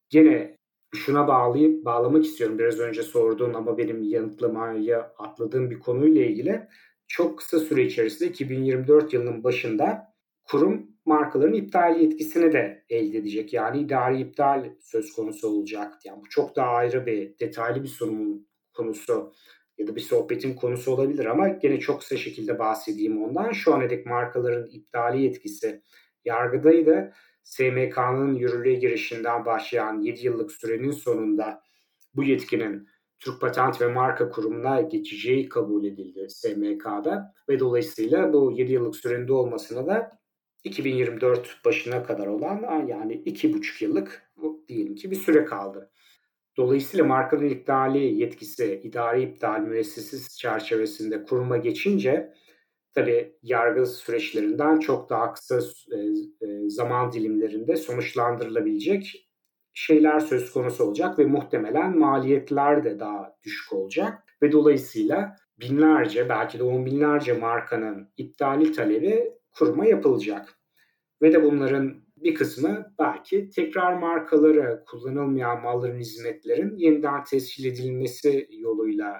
gene şuna bağlayıp bağlamak istiyorum. Biraz önce sorduğun ama benim yanıtlamaya atladığım bir konuyla ilgili. Çok kısa süre içerisinde 2024 yılının başında kurum markaların iptal yetkisini de elde edecek. Yani idari iptal söz konusu olacak. Yani bu çok daha ayrı bir detaylı bir sunumun konusu ya da bir sohbetin konusu olabilir ama gene çok kısa şekilde bahsedeyim ondan. Şu ana dek markaların iptali yetkisi yargıdaydı. SMK'nın yürürlüğe girişinden başlayan 7 yıllık sürenin sonunda bu yetkinin Türk Patent ve Marka Kurumu'na geçeceği kabul edildi SMK'da ve dolayısıyla bu 7 yıllık sürenin olmasına da 2024 başına kadar olan yani 2,5 yıllık diyelim ki bir süre kaldı. Dolayısıyla markanın iptali yetkisi idari iptal müessesesi çerçevesinde kuruma geçince tabi yargı süreçlerinden çok daha kısa e, e, zaman dilimlerinde sonuçlandırılabilecek şeyler söz konusu olacak ve muhtemelen maliyetler de daha düşük olacak ve dolayısıyla binlerce belki de on binlerce markanın iptali talebi kuruma yapılacak. Ve de bunların bir kısmı belki tekrar markaları, kullanılmayan malların, hizmetlerin yeniden tescil edilmesi yoluyla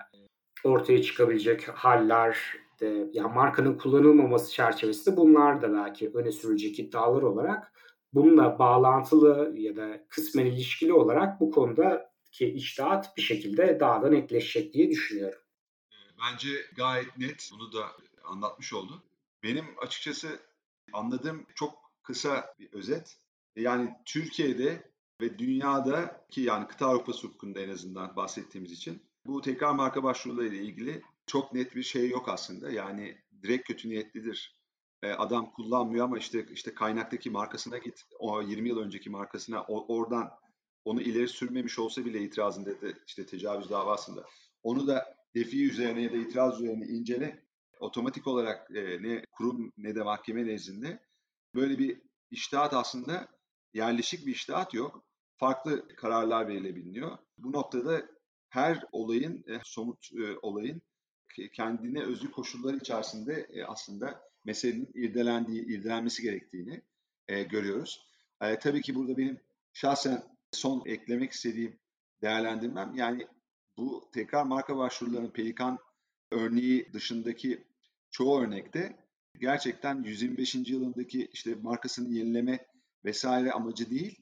ortaya çıkabilecek haller de, yani markanın kullanılmaması çerçevesinde bunlar da belki öne sürülecek iddialar olarak bununla bağlantılı ya da kısmen ilişkili olarak bu konuda ki içtihat bir şekilde daha da netleşecek diye düşünüyorum. Bence gayet net bunu da anlatmış oldu. Benim açıkçası anladığım çok kısa bir özet. Yani Türkiye'de ve dünyada ki yani kıta Avrupası hukukunda en azından bahsettiğimiz için bu tekrar marka başvuruları ile ilgili çok net bir şey yok aslında. Yani direkt kötü niyetlidir. E, adam kullanmıyor ama işte işte kaynaktaki markasına git. O 20 yıl önceki markasına oradan onu ileri sürmemiş olsa bile itirazında da işte tecavüz davasında. Onu da defi üzerine ya da itiraz üzerine incele. Otomatik olarak e, ne kurum ne de mahkeme nezdinde böyle bir iştahat aslında yerleşik bir iştahat yok. Farklı kararlar verilebiliyor. Bu noktada her olayın, e, somut e, olayın kendine özgü koşullar içerisinde e, aslında meselenin irdelendiği, irdelenmesi gerektiğini görüyoruz. Tabii ki burada benim şahsen son eklemek istediğim değerlendirmem yani bu tekrar marka başvurularının Pelikan örneği dışındaki çoğu örnekte gerçekten 125. yılındaki işte markasını yenileme vesaire amacı değil.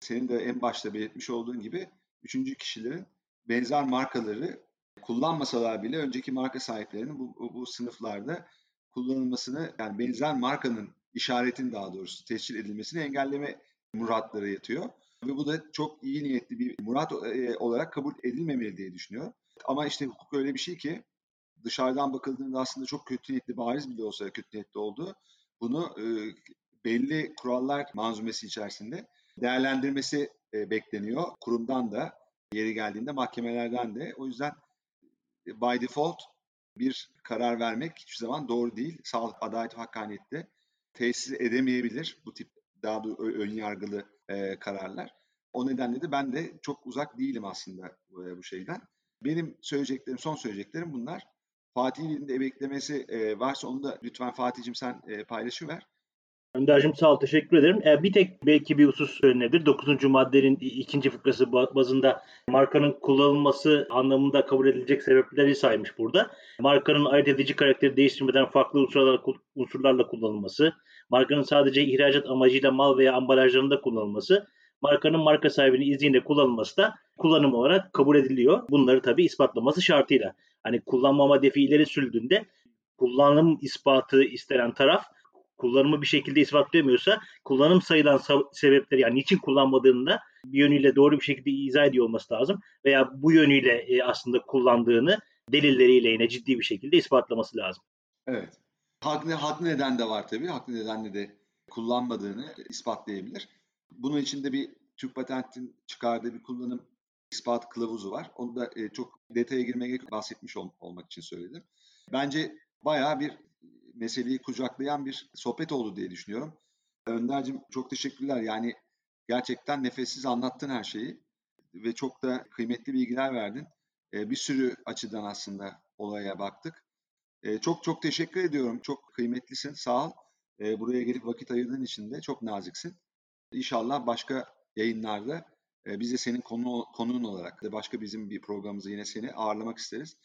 Senin de en başta belirtmiş olduğun gibi üçüncü kişilerin benzer markaları kullanmasalar bile önceki marka sahiplerinin bu, bu, sınıflarda kullanılmasını yani benzer markanın işaretin daha doğrusu tescil edilmesini engelleme muratları yatıyor. Ve bu da çok iyi niyetli bir murat e, olarak kabul edilmemeli diye düşünüyorum. Ama işte hukuk öyle bir şey ki dışarıdan bakıldığında aslında çok kötü niyetli, bariz bile olsa kötü niyetli oldu. Bunu e, belli kurallar manzumesi içerisinde değerlendirmesi e, bekleniyor. Kurumdan da yeri geldiğinde mahkemelerden de. O yüzden e, by default bir karar vermek hiçbir zaman doğru değil. Sağlık, adalet hakkaniyette tesis edemeyebilir bu tip daha da ön yargılı e, kararlar. O nedenle de ben de çok uzak değilim aslında e, bu şeyden. Benim söyleyeceklerim, son söyleyeceklerim bunlar. Fatih'in de emeklemesi e, varsa onu da lütfen Fatih'cim sen e, paylaşıver. Önder'cim sağ ol teşekkür ederim. E, bir tek belki bir husus söylenebilir. 9. maddenin ikinci fıkrası bazında markanın kullanılması anlamında kabul edilecek sebepleri saymış burada. Markanın ayırt edici karakteri değiştirmeden farklı unsurlarla, unsurlarla kullanılması, markanın sadece ihracat amacıyla mal veya ambalajlarında kullanılması, markanın marka sahibinin izniyle kullanılması da kullanım olarak kabul ediliyor. Bunları tabii ispatlaması şartıyla. Hani kullanmama defi ileri sürüldüğünde kullanım ispatı istenen taraf kullanımı bir şekilde ispatlayamıyorsa kullanım sayılan sebepleri yani niçin kullanmadığını bir yönüyle doğru bir şekilde izah ediyor olması lazım. Veya bu yönüyle e, aslında kullandığını delilleriyle yine ciddi bir şekilde ispatlaması lazım. Evet. Haklı, haklı neden de var tabii. Haklı nedenle de kullanmadığını ispatlayabilir. Bunun için de bir Türk Patent'in çıkardığı bir kullanım ispat kılavuzu var. Onu da e, çok detaya girmeye bahsetmiş ol, olmak için söyledim. Bence bayağı bir meseleyi kucaklayan bir sohbet oldu diye düşünüyorum. Önder'cim çok teşekkürler. Yani gerçekten nefessiz anlattın her şeyi ve çok da kıymetli bilgiler verdin. E, bir sürü açıdan aslında olaya baktık. E, çok çok teşekkür ediyorum. Çok kıymetlisin. Sağ ol. E, buraya gelip vakit ayırdığın için de çok naziksin. İnşallah başka yayınlarda e, biz de senin konu, konuğun olarak da başka bizim bir programımızı yine seni ağırlamak isteriz.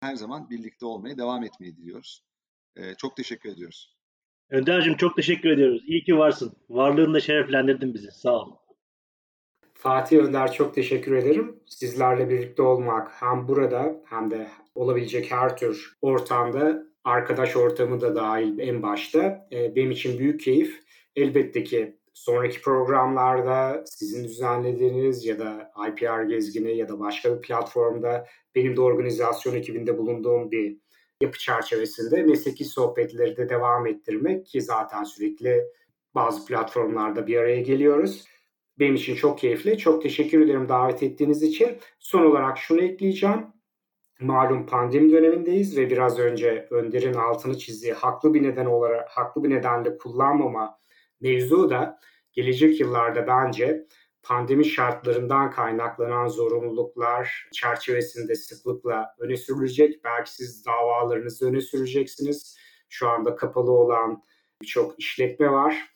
Her zaman birlikte olmaya devam etmeyi diliyoruz. E, çok teşekkür ediyoruz. Önder'cim çok teşekkür ediyoruz. İyi ki varsın. Varlığınla şereflendirdin bizi. Sağ ol. Fatih Önder çok teşekkür ederim. Sizlerle birlikte olmak hem burada hem de olabilecek her tür ortamda arkadaş ortamı da dahil en başta e, benim için büyük keyif. Elbette ki sonraki programlarda sizin düzenlediğiniz ya da IPR gezgini ya da başka bir platformda benim de organizasyon ekibinde bulunduğum bir yapı çerçevesinde mesleki sohbetleri de devam ettirmek ki zaten sürekli bazı platformlarda bir araya geliyoruz. Benim için çok keyifli. Çok teşekkür ederim davet ettiğiniz için. Son olarak şunu ekleyeceğim. Malum pandemi dönemindeyiz ve biraz önce Önder'in altını çizdiği haklı bir neden olarak haklı bir nedenle kullanmama mevzu da gelecek yıllarda bence pandemi şartlarından kaynaklanan zorunluluklar çerçevesinde sıklıkla öne sürülecek. Belki siz davalarınızı öne süreceksiniz. Şu anda kapalı olan birçok işletme var.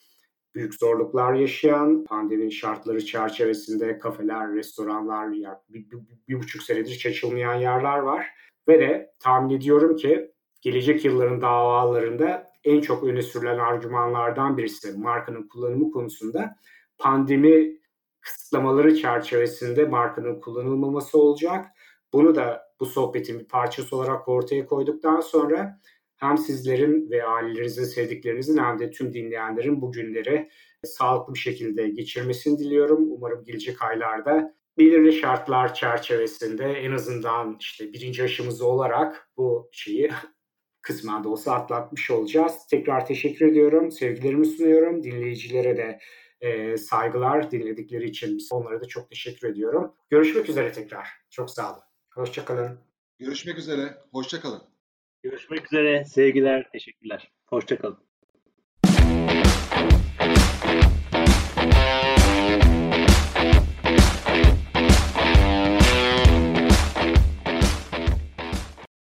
Büyük zorluklar yaşayan, pandemi şartları çerçevesinde kafeler, restoranlar, yani bir, bir, bir buçuk senedir hiç yerler var. Ve de tahmin ediyorum ki gelecek yılların davalarında en çok öne sürülen argümanlardan birisi markanın kullanımı konusunda pandemi kısıtlamaları çerçevesinde markanın kullanılmaması olacak. Bunu da bu sohbetin bir parçası olarak ortaya koyduktan sonra hem sizlerin ve ailelerinizin, sevdiklerinizin hem de tüm dinleyenlerin bu günleri sağlıklı bir şekilde geçirmesini diliyorum. Umarım gelecek aylarda belirli şartlar çerçevesinde en azından işte birinci aşımızı olarak bu şeyi kısmen de olsa atlatmış olacağız. Tekrar teşekkür ediyorum. Sevgilerimi sunuyorum. Dinleyicilere de e, saygılar dinledikleri için onlara da çok teşekkür ediyorum. Görüşmek üzere tekrar. Çok sağ olun. Hoşçakalın. Görüşmek üzere. Hoşçakalın. Görüşmek üzere. Sevgiler, teşekkürler. Hoşçakalın.